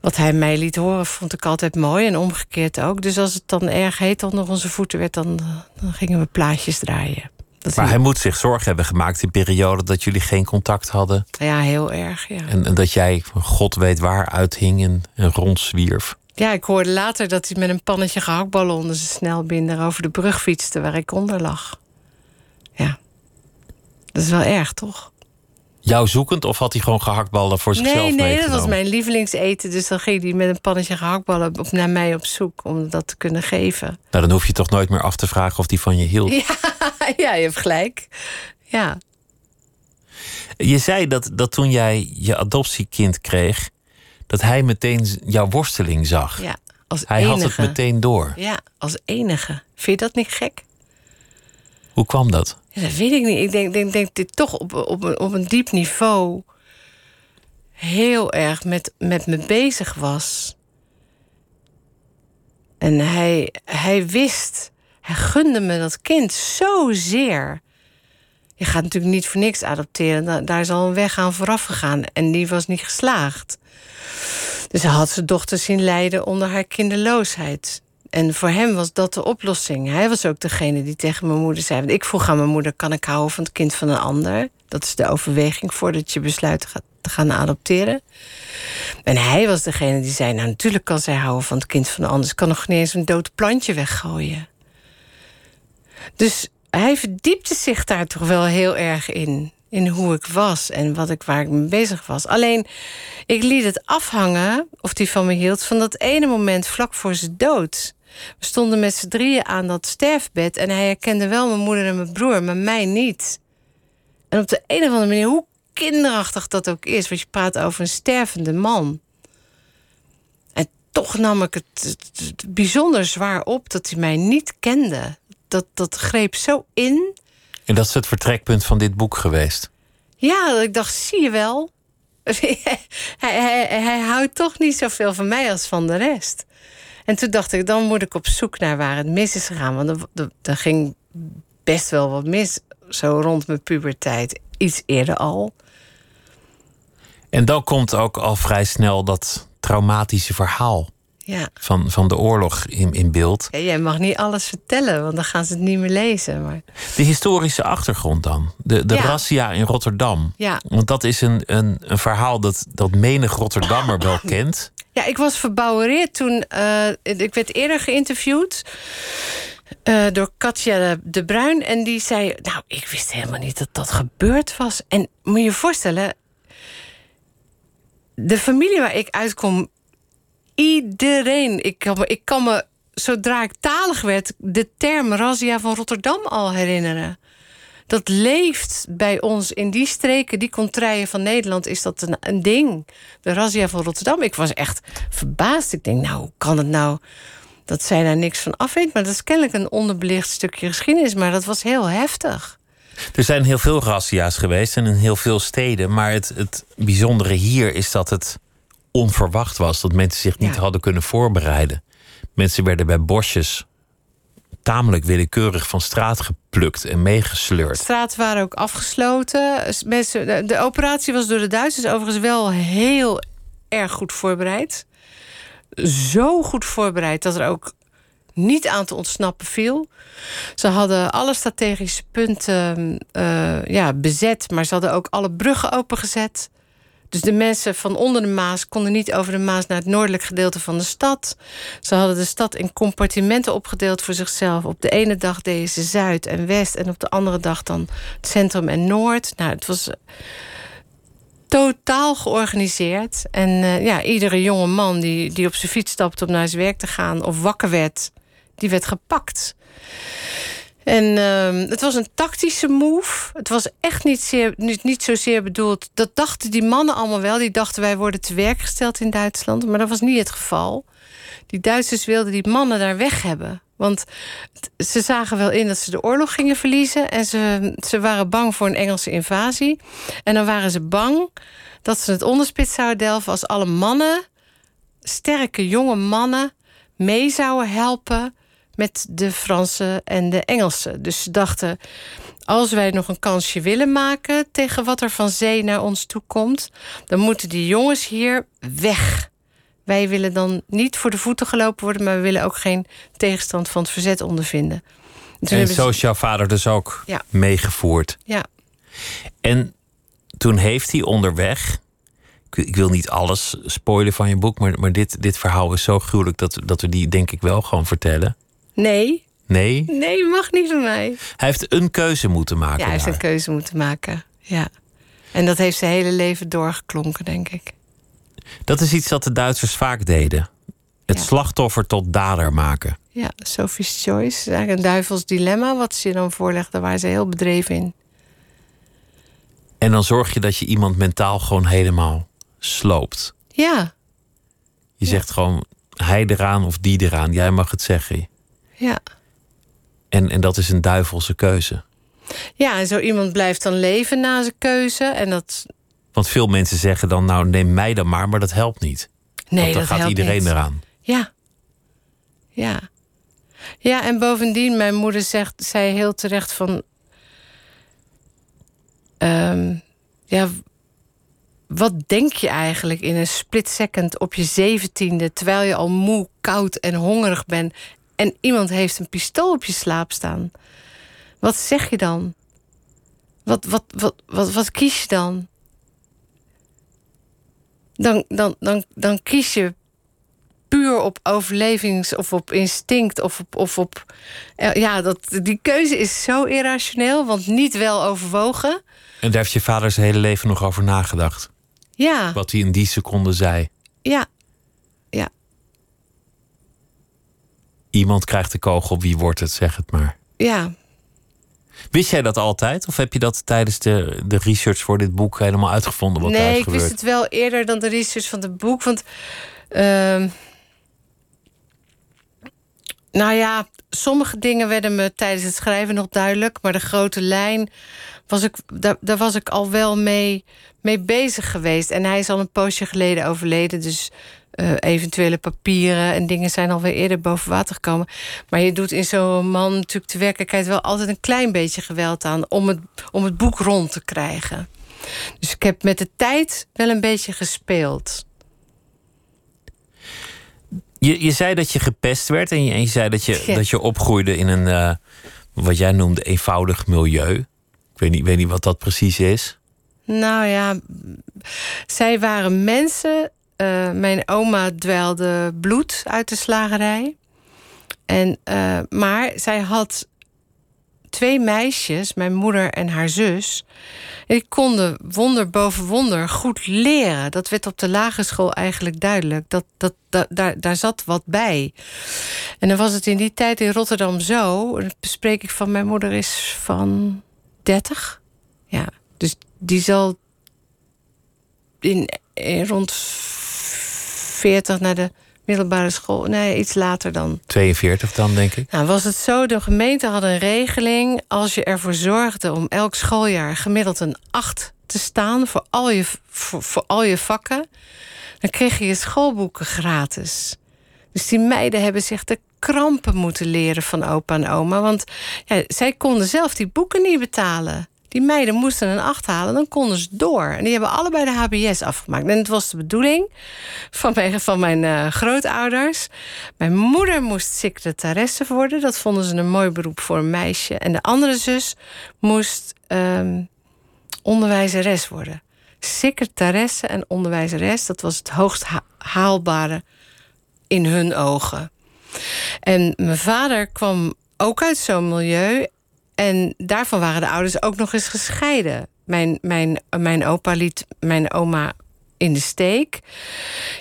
Wat hij mij liet horen, vond ik altijd mooi en omgekeerd ook. Dus als het dan erg heet onder onze voeten werd, dan, dan gingen we plaatjes draaien maar hij moet zich zorgen hebben gemaakt in periode dat jullie geen contact hadden. Ja, heel erg. Ja. En, en dat jij god weet waar uithing en, en rondzwierf. Ja, ik hoorde later dat hij met een pannetje gehaktballen onder zijn snelbinder over de brug fietste waar ik onder lag. Ja, dat is wel erg, toch? Jou zoekend of had hij gewoon gehaktballen voor zichzelf Nee, nee, dat was mijn lievelingseten. Dus dan ging hij met een pannetje gehaktballen op, naar mij op zoek om dat te kunnen geven. Nou, dan hoef je toch nooit meer af te vragen of die van je hield. Ja, ja je hebt gelijk. Ja. Je zei dat, dat toen jij je adoptiekind kreeg, dat hij meteen jouw worsteling zag. Ja, als hij enige. had het meteen door. Ja, als enige. Vind je dat niet gek? Hoe kwam dat? dat weet ik niet. Ik denk, denk, dit toch op, op, op een diep niveau heel erg met, met me bezig was. En hij, hij wist, hij gunde me dat kind zozeer. Je gaat natuurlijk niet voor niks adopteren. Daar is al een weg aan vooraf gegaan. En die was niet geslaagd. Dus hij had zijn dochter zien lijden onder haar kinderloosheid. En voor hem was dat de oplossing. Hij was ook degene die tegen mijn moeder zei... ik vroeg aan mijn moeder, kan ik houden van het kind van een ander? Dat is de overweging voordat je besluit te gaan adopteren. En hij was degene die zei... nou, natuurlijk kan zij houden van het kind van een ander. Ze kan nog niet eens een dood plantje weggooien. Dus hij verdiepte zich daar toch wel heel erg in. In hoe ik was en wat ik, waar ik mee bezig was. Alleen, ik liet het afhangen, of die van me hield... van dat ene moment vlak voor zijn dood... We stonden met z'n drieën aan dat sterfbed en hij herkende wel mijn moeder en mijn broer, maar mij niet. En op de een of andere manier, hoe kinderachtig dat ook is, want je praat over een stervende man. En toch nam ik het, bijzonder zwaar op dat hij mij niet kende. Dat, dat greep zo in. En dat is het vertrekpunt van dit boek geweest? Ja, ik dacht, zie je wel. hij, hij, hij houdt toch niet zoveel van mij als van de rest. En toen dacht ik, dan moet ik op zoek naar waar het mis is gegaan. Want er, ging best wel wat mis, zo rond mijn puberteit. Iets eerder al. En dan komt ook al vrij snel dat traumatische verhaal ja. van, van de oorlog in, in beeld. Ja, jij mag niet alles vertellen, want dan gaan ze het niet meer lezen. Maar... De historische achtergrond dan. De, de razzia in Rotterdam. Ja. Want dat is een, een, een verhaal dat, dat menig Rotterdammer wel kent. Ja, ik was verbouwereerd toen. Uh, ik werd eerder geïnterviewd. Uh, door Katja de Bruin. En die zei: Nou, ik wist helemaal niet dat dat gebeurd was. En moet je je voorstellen. De familie waar ik uitkom. Iedereen. Ik kan me, ik kan me zodra ik talig werd. de term Razia van Rotterdam al herinneren dat leeft bij ons in die streken, die contraien van Nederland, is dat een, een ding. De razzia van Rotterdam. Ik was echt verbaasd. Ik denk, nou, hoe kan het nou dat zij daar niks van af weet? Maar dat is kennelijk een onderbelicht stukje geschiedenis, maar dat was heel heftig. Er zijn heel veel razzia's geweest en in heel veel steden. Maar het, het bijzondere hier is dat het onverwacht was. Dat mensen zich niet hadden kunnen voorbereiden. Mensen werden bij bosjes tamelijk willekeurig van straat geplukt en meegesleurd. De straten waren ook afgesloten. Mensen, de, operatie was door de Duitsers overigens wel heel erg goed voorbereid. Zo goed voorbereid dat er ook niet aan te ontsnappen viel. Ze hadden alle strategische punten uh, ja, bezet, maar ze hadden ook alle bruggen opengezet. Dus de mensen van onder de Maas konden niet over de Maas naar het noordelijk gedeelte van de stad. Ze hadden de stad in compartimenten opgedeeld voor zichzelf. Op de ene dag deden ze Zuid en West en op de andere dag dan het centrum en Noord. Nou, het was totaal georganiseerd. En uh, ja, iedere jonge man die, die op zijn fiets stapte om naar zijn werk te gaan of wakker werd, die werd gepakt. En ehm, het was een tactische move. Het was echt niet, niet zozeer bedoeld. Dat dachten die mannen allemaal wel. Die dachten wij worden te werk gesteld in Duitsland. Maar dat was niet het geval. Die Duitsers wilden die mannen daar weg hebben. Want ze zagen wel in dat ze de oorlog gingen verliezen. En ze, ze waren bang voor een Engelse invasie. En dan waren ze bang dat ze het onderspit zouden delven als alle mannen, sterke jonge mannen, mee zouden helpen met de Fransen en de Engelsen. Dus ze dachten, als wij nog een kansje willen maken tegen wat er van zee naar ons toe komt, dan moeten die jongens hier weg. Wij willen dan niet voor de voeten gelopen worden, maar we willen ook geen tegenstand van het verzet ondervinden. En zo is jouw vader dus ook ja. meegevoerd. Ja. En toen heeft hij onderweg. Ik wil niet alles spoilen van je boek, maar, maar dit, dit verhaal is zo gruwelijk dat, dat we die denk ik wel gewoon vertellen. Nee. Nee? Nee, mag niet van mij. Hij heeft een keuze moeten maken. Ja, hij heeft een keuze moeten maken. Ja. En dat heeft zijn hele leven doorgeklonken, denk ik. Dat is iets dat de Duitsers vaak deden. Het slachtoffer tot dader maken. Ja, Sophie's Choice eigenlijk een duivels dilemma... wat ze je dan voorleggen. Daar waren ze heel bedreven in. En dan zorg je dat je iemand mentaal gewoon helemaal sloopt. Ja. Je zegt gewoon hij eraan of die eraan. Jij mag het zeggen. Ja. En, en dat is een duivelse keuze. Ja, en zo iemand blijft dan leven na zijn keuze. En dat... Want veel mensen zeggen dan, nou neem mij dan maar, maar dat helpt niet. Nee, Want dan dat gaat iedereen niet. eraan. Ja. Ja. Ja, en bovendien, mijn moeder zegt, zei heel terecht van... Ehm, ja, wat denk je eigenlijk in een split second op je zeventiende... terwijl je al moe, koud en hongerig bent... en iemand heeft een pistool op je slaap staan? Wat zeg je dan? Wat, wat, wat, wat, wat kies je dan? Dan, dan, dan, dan kies je puur op overlevings- of op instinct of op. Of op ja, dat, die keuze is zo irrationeel, want niet wel overwogen. En daar heeft je vader zijn hele leven nog over nagedacht. Ja. Wat hij in die seconde zei. Ja. Ja. Iemand krijgt de kogel, wie wordt het, zeg het maar. Ja. Wist jij dat altijd? Of heb je dat tijdens de, de research voor dit boek helemaal uitgevonden? Wat nee, ik gebeurt? wist het wel eerder dan de research van het boek. Want. Uh, nou ja, sommige dingen werden me tijdens het schrijven nog duidelijk. Maar de grote lijn was ik, daar, daar was ik al wel mee, mee bezig geweest. En hij is al een poosje geleden overleden. Dus uh, eventuele papieren en dingen zijn alweer eerder boven water gekomen. Maar je doet in zo'n roman natuurlijk de werkelijkheid wel altijd een klein beetje geweld aan om het, om het boek rond te krijgen. Dus ik heb met de tijd wel een beetje gespeeld. Je, je zei dat je gepest werd en je, en je zei dat je, ja. dat je opgroeide in een, uh, wat jij noemde, eenvoudig milieu. Ik weet niet, weet niet wat dat precies is. Nou ja, zij waren mensen. Uh, mijn oma dwelde bloed uit de slagerij. En, uh, maar zij had twee meisjes, mijn moeder en haar zus. Die konden wonder boven wonder goed leren. Dat werd op de lagere school eigenlijk duidelijk. Dat, dat, dat, daar, daar zat wat bij. En dan was het in die tijd in Rotterdam zo. Dat bespreek ik van mijn moeder is van 30. Ja, dus die zal in, in rond 40 naar de middelbare school. Nee, iets later dan. 42 dan, denk ik. Nou, was het zo, de gemeente had een regeling... als je ervoor zorgde om elk schooljaar gemiddeld een 8 te staan... voor al je, voor, voor al je vakken, dan kreeg je je schoolboeken gratis. Dus die meiden hebben zich de krampen moeten leren van opa en oma. Want ja, zij konden zelf die boeken niet betalen. Die meiden moesten een 8 halen, dan konden ze door. En die hebben allebei de HBS afgemaakt. En het was de bedoeling van mijn, van mijn uh, grootouders. Mijn moeder moest secretaresse worden. Dat vonden ze een mooi beroep voor een meisje. En de andere zus moest um, onderwijzeres worden. Secretaresse en onderwijzeres, dat was het hoogst ha haalbare in hun ogen. En mijn vader kwam ook uit zo'n milieu. En daarvan waren de ouders ook nog eens gescheiden. Mijn, mijn, mijn opa liet mijn oma in de steek.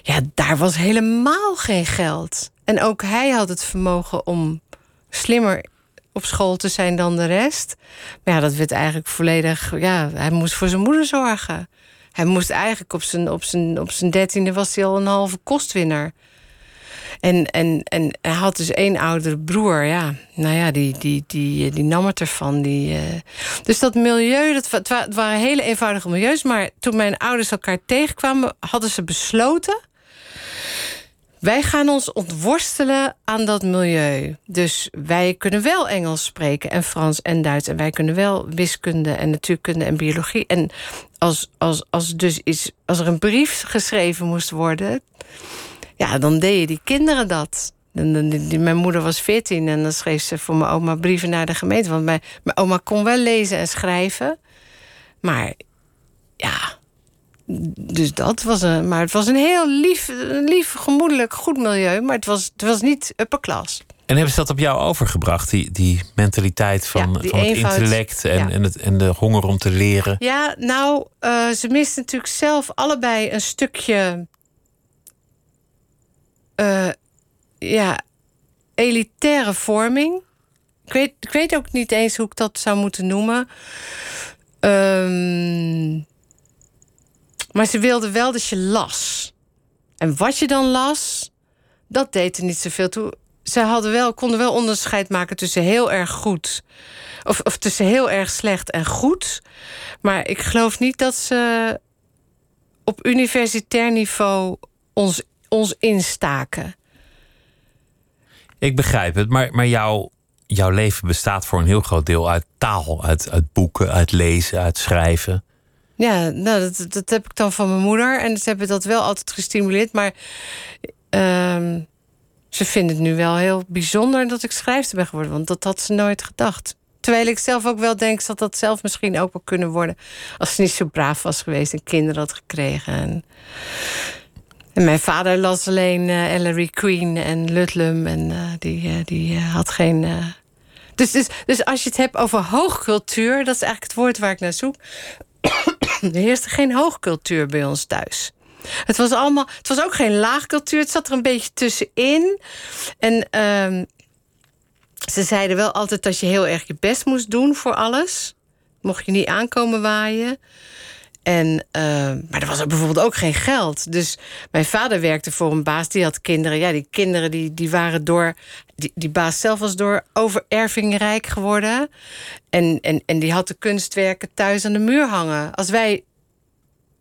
Ja, daar was helemaal geen geld. En ook hij had het vermogen om slimmer op school te zijn dan de rest. Maar ja, dat werd eigenlijk volledig. Ja, hij moest voor zijn moeder zorgen. Hij moest eigenlijk op zijn, op zijn, op zijn dertiende was hij al een halve kostwinner. En, en, en hij had dus één oudere broer. Ja, nou ja, die, die, die, die nam het ervan. Die, uh... Dus dat milieu, dat, waren hele eenvoudige milieus. Maar toen mijn ouders elkaar tegenkwamen, hadden ze besloten wij gaan ons ontworstelen aan dat milieu. Dus wij kunnen wel Engels spreken en Frans en Duits. En wij kunnen wel wiskunde en natuurkunde en biologie. En als, als, als, dus iets, als er een brief geschreven moest worden... ja, dan deden die kinderen dat. Mijn moeder was 14 en dan schreef ze voor mijn oma brieven naar de gemeente. Want mijn, mijn oma kon wel lezen en schrijven. Maar ja, dus dat was een. Maar het was een heel lief, lief gemoedelijk, goed milieu. Maar het was, het was niet upper class. En hebben ze dat op jou overgebracht, die, die mentaliteit van, van het intellect en, en, het, en de honger om te leren? Ja, nou, uh, ze misten natuurlijk zelf allebei een stukje. Uh, ja, elitaire vorming. Ik weet, ik weet ook niet eens hoe ik dat zou moeten noemen. Um, maar ze wilden wel dat je las. En wat je dan las, dat deed er niet zoveel toe. Ze hadden wel, konden wel onderscheid maken tussen heel erg goed. Of, of tussen heel erg slecht en goed. Maar ik geloof niet dat ze op universitair niveau ons, ons instaken. Ik begrijp het, maar, maar jouw, jouw leven bestaat voor een heel groot deel uit taal, uit, uit boeken, uit lezen, uit schrijven. Ja, nou, dat, dat heb ik dan van mijn moeder. En ze hebben dat wel altijd gestimuleerd. Maar uh, ze vinden het nu wel heel bijzonder dat ik schrijfster ben geworden. Want dat had ze nooit gedacht. Terwijl ik zelf ook wel denk dat dat zelf misschien ook wel kunnen worden. Als ze niet zo braaf was geweest en kinderen had gekregen. En, en mijn vader las alleen uh, Ellery Queen en Ludlum. En uh, die, uh, die had geen. Dus, dus, dus als je het hebt over hoogcultuur, dat is eigenlijk het woord waar ik naar zoek. er heerste geen hoogcultuur bij ons thuis. Het was, allemaal, het was ook geen laagcultuur. Het zat er een beetje tussenin. En ehm, ze zeiden wel altijd dat je heel erg je best moest doen voor alles. Mocht je niet aankomen waaien. En, ehm, maar er was bijvoorbeeld ook geen geld. Dus mijn vader werkte voor een baas, die had kinderen. Ja, die kinderen die, die waren door... Die, die baas zelf was door overerving rijk geworden. En, en, en die had de kunstwerken thuis aan de muur hangen. Als wij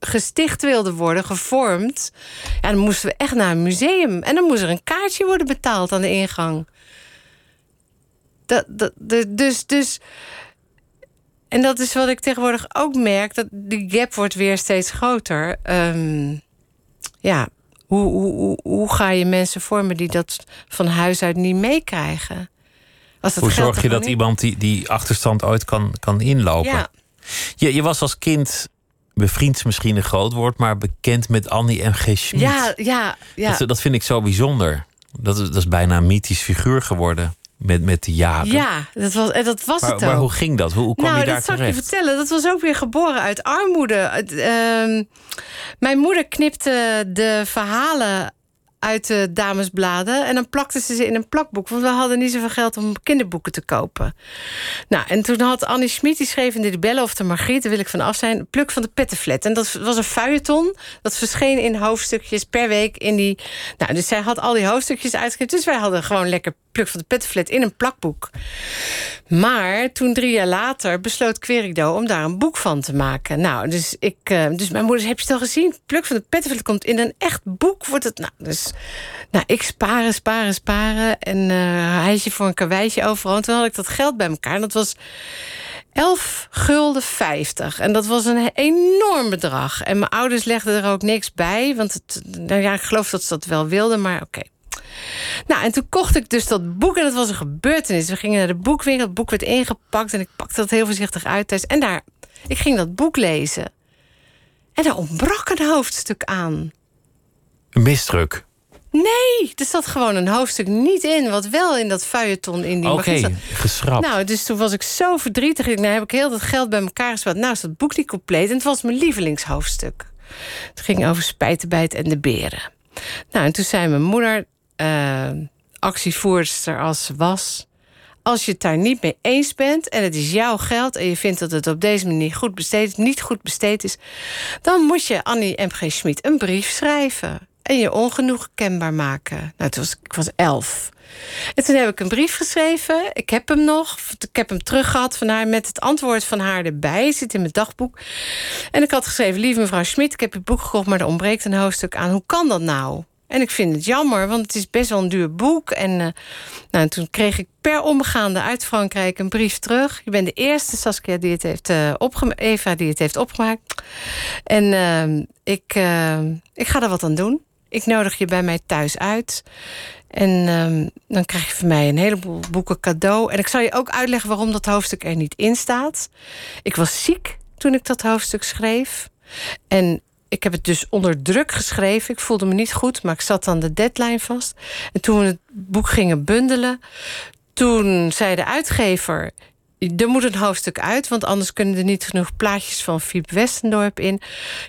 gesticht wilden worden, gevormd... Ja, dan moesten we echt naar een museum. En dan moest er een kaartje worden betaald aan de ingang. Dat, dat, dus... dus en dat is wat ik tegenwoordig ook merk, dat die gap wordt weer steeds groter. Um, ja, hoe, hoe, hoe ga je mensen vormen die dat van huis uit niet meekrijgen? Hoe zorg je dat iemand die, die achterstand ooit kan, kan inlopen? Ja. Je, je was als kind bevriend misschien een groot woord, maar bekend met Annie M. G. Schmid. Ja, ja, ja. Dat, dat vind ik zo bijzonder. Dat is, dat is bijna een mythisch figuur geworden met, met de jaren. Ja, dat was, dat was maar, het ook. Maar hoe ging dat? Hoe, hoe kwam nou, je daar terecht? dat zal ik je vertellen. Dat was ook weer geboren uit armoede. Uh, mijn moeder knipte de verhalen uit de damesbladen. En dan plakten ze ze in een plakboek. Want we hadden niet zoveel geld om kinderboeken te kopen. Nou, en toen had Annie Schmid, die schreef in de Bellen of de Margriet... daar wil ik van af zijn, Pluk van de Pettenflat. En dat was een feuilleton. Dat verscheen in hoofdstukjes per week in die... Nou, dus zij had al die hoofdstukjes uitgegeven. Dus wij hadden gewoon lekker Pluk van de Pettenflat in een plakboek. Maar toen drie jaar later besloot Querido om daar een boek van te maken. Nou, dus, ik, uh, dus mijn moeder, heb je het al gezien? Pluk van de Pettenflat komt in een echt boek. Wordt het, nou, dus nou, ik sparen, sparen, sparen. En uh, huisje voor een karweitje overal. En toen had ik dat geld bij elkaar. En dat was 11 gulden 50. En dat was een enorm bedrag. En mijn ouders legden er ook niks bij. Want het, nou ja, ik geloof dat ze dat wel wilden, maar oké. Nou, en toen kocht ik dus dat boek en dat was een gebeurtenis. We gingen naar de boekwinkel, het boek werd ingepakt... en ik pakte dat heel voorzichtig uit thuis. En daar, ik ging dat boek lezen. En daar ontbrak een hoofdstuk aan. Een misdruk? Nee, er zat gewoon een hoofdstuk niet in... wat wel in dat feuilleton in die Oké, okay, geschrapt. Nou, dus toen was ik zo verdrietig. Nou heb ik heel dat geld bij elkaar gespaard. Nou is dat boek niet compleet. En het was mijn lievelingshoofdstuk. Het ging over spijtenbijt en de beren. Nou, en toen zei mijn moeder uh, actievoerster als was... als je het daar niet mee eens bent en het is jouw geld en je vindt dat het op deze manier goed besteed, niet goed besteed is, dan moet je Annie M.G. Schmid een brief schrijven en je ongenoeg kenbaar maken. Nou, toen was, ik was elf. En toen heb ik een brief geschreven. Ik heb hem nog. Ik heb hem terug gehad van haar met het antwoord van haar erbij. Zit in mijn dagboek. En ik had geschreven: Lieve mevrouw Schmid, ik heb je boek gekocht, maar er ontbreekt een hoofdstuk aan. Hoe kan dat nou? En ik vind het jammer, want het is best wel een duur boek. En uh, nou, toen kreeg ik per omgaande uit Frankrijk een brief terug. Je bent de eerste Saskia die het heeft uh, Eva die het heeft opgemaakt. En uh, ik, ik ga er wat aan doen. Ik nodig je bij mij thuis uit. En um, dan krijg je van mij een heleboel boeken cadeau. En ik zal je ook uitleggen waarom dat hoofdstuk er niet in staat. Ik was ziek toen ik dat hoofdstuk schreef. En ik heb het dus onder druk geschreven. Ik voelde me niet goed, maar ik zat aan de deadline vast. En toen we het boek gingen bundelen, toen zei de uitgever: er moet een hoofdstuk uit, want anders kunnen er niet genoeg plaatjes van Fiep Westendorp in.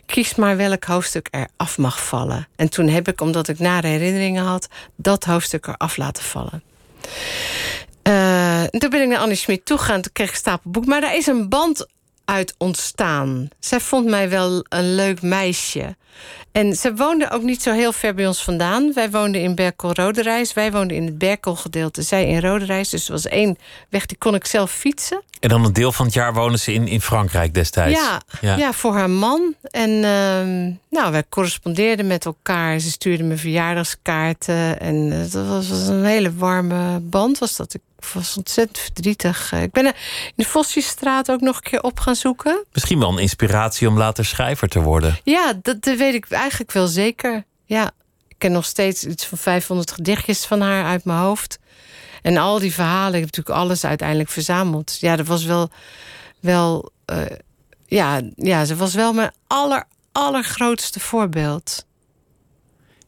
Kies maar welk hoofdstuk er af mag vallen. En toen heb ik, omdat ik nare herinneringen had, dat hoofdstuk eraf laten vallen. Uh, toen ben ik naar Annie Schmid toegegaan, toen kreeg ik een stapel boek. Maar daar is een band uit ontstaan. Zij vond mij wel een leuk meisje. En ze woonde ook niet zo heel ver bij ons vandaan. Wij woonden in Berkel-Roderijs. Wij woonden in het Berkel-gedeelte. Zij in Roderijs. Dus er was één weg, die kon ik zelf fietsen. En dan een deel van het jaar wonen ze in, in Frankrijk destijds? Ja, ja. voor haar man. En uh, nou, wij correspondeerden met elkaar. Ze stuurde me verjaardagskaarten. En uh, dat was, was, een hele warme band. Was dat. Ik was ontzettend verdrietig. Ik ben in de Vosjesstraat ook nog een keer op gaan zoeken. Misschien wel een inspiratie om later schrijver te worden. Ja, dat, dat weet ik eigenlijk wel zeker. Ja, ik ken nog steeds iets van 500 gedichtjes van haar uit mijn hoofd. En al die verhalen, ik heb natuurlijk alles uiteindelijk verzameld. Ja, dat was wel, wel uh, ja, ja, ze was wel mijn aller, allergrootste voorbeeld.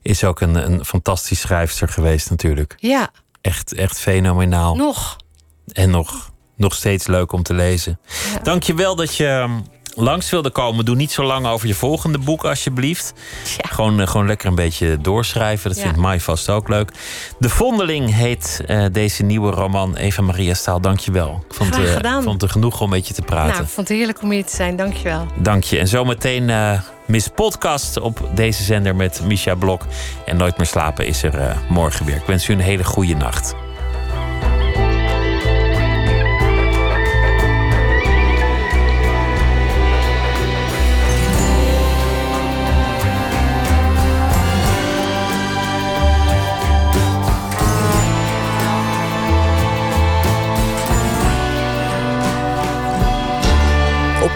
Is ook een, een fantastisch schrijfster geweest natuurlijk. Ja. Echt, echt fenomenaal. Nog. En nog, nog steeds leuk om te lezen. Ja. Dank je wel dat je langs wilde komen, doe niet zo lang over je volgende boek, alsjeblieft. Ja. Gewoon, uh, gewoon lekker een beetje doorschrijven. Dat ja. vindt Mai vast ook leuk. De Vondeling heet uh, deze nieuwe roman. Eva Maria Staal, dank je wel. Ik vond, uh, vond het genoeg om met je te praten. Nou, ik vond het heerlijk om hier te zijn. Dank je wel. Dank je. En zometeen Miss Podcast op deze zender met Misha Blok. En Nooit meer slapen is er morgen weer. Ik wens u een hele goede nacht.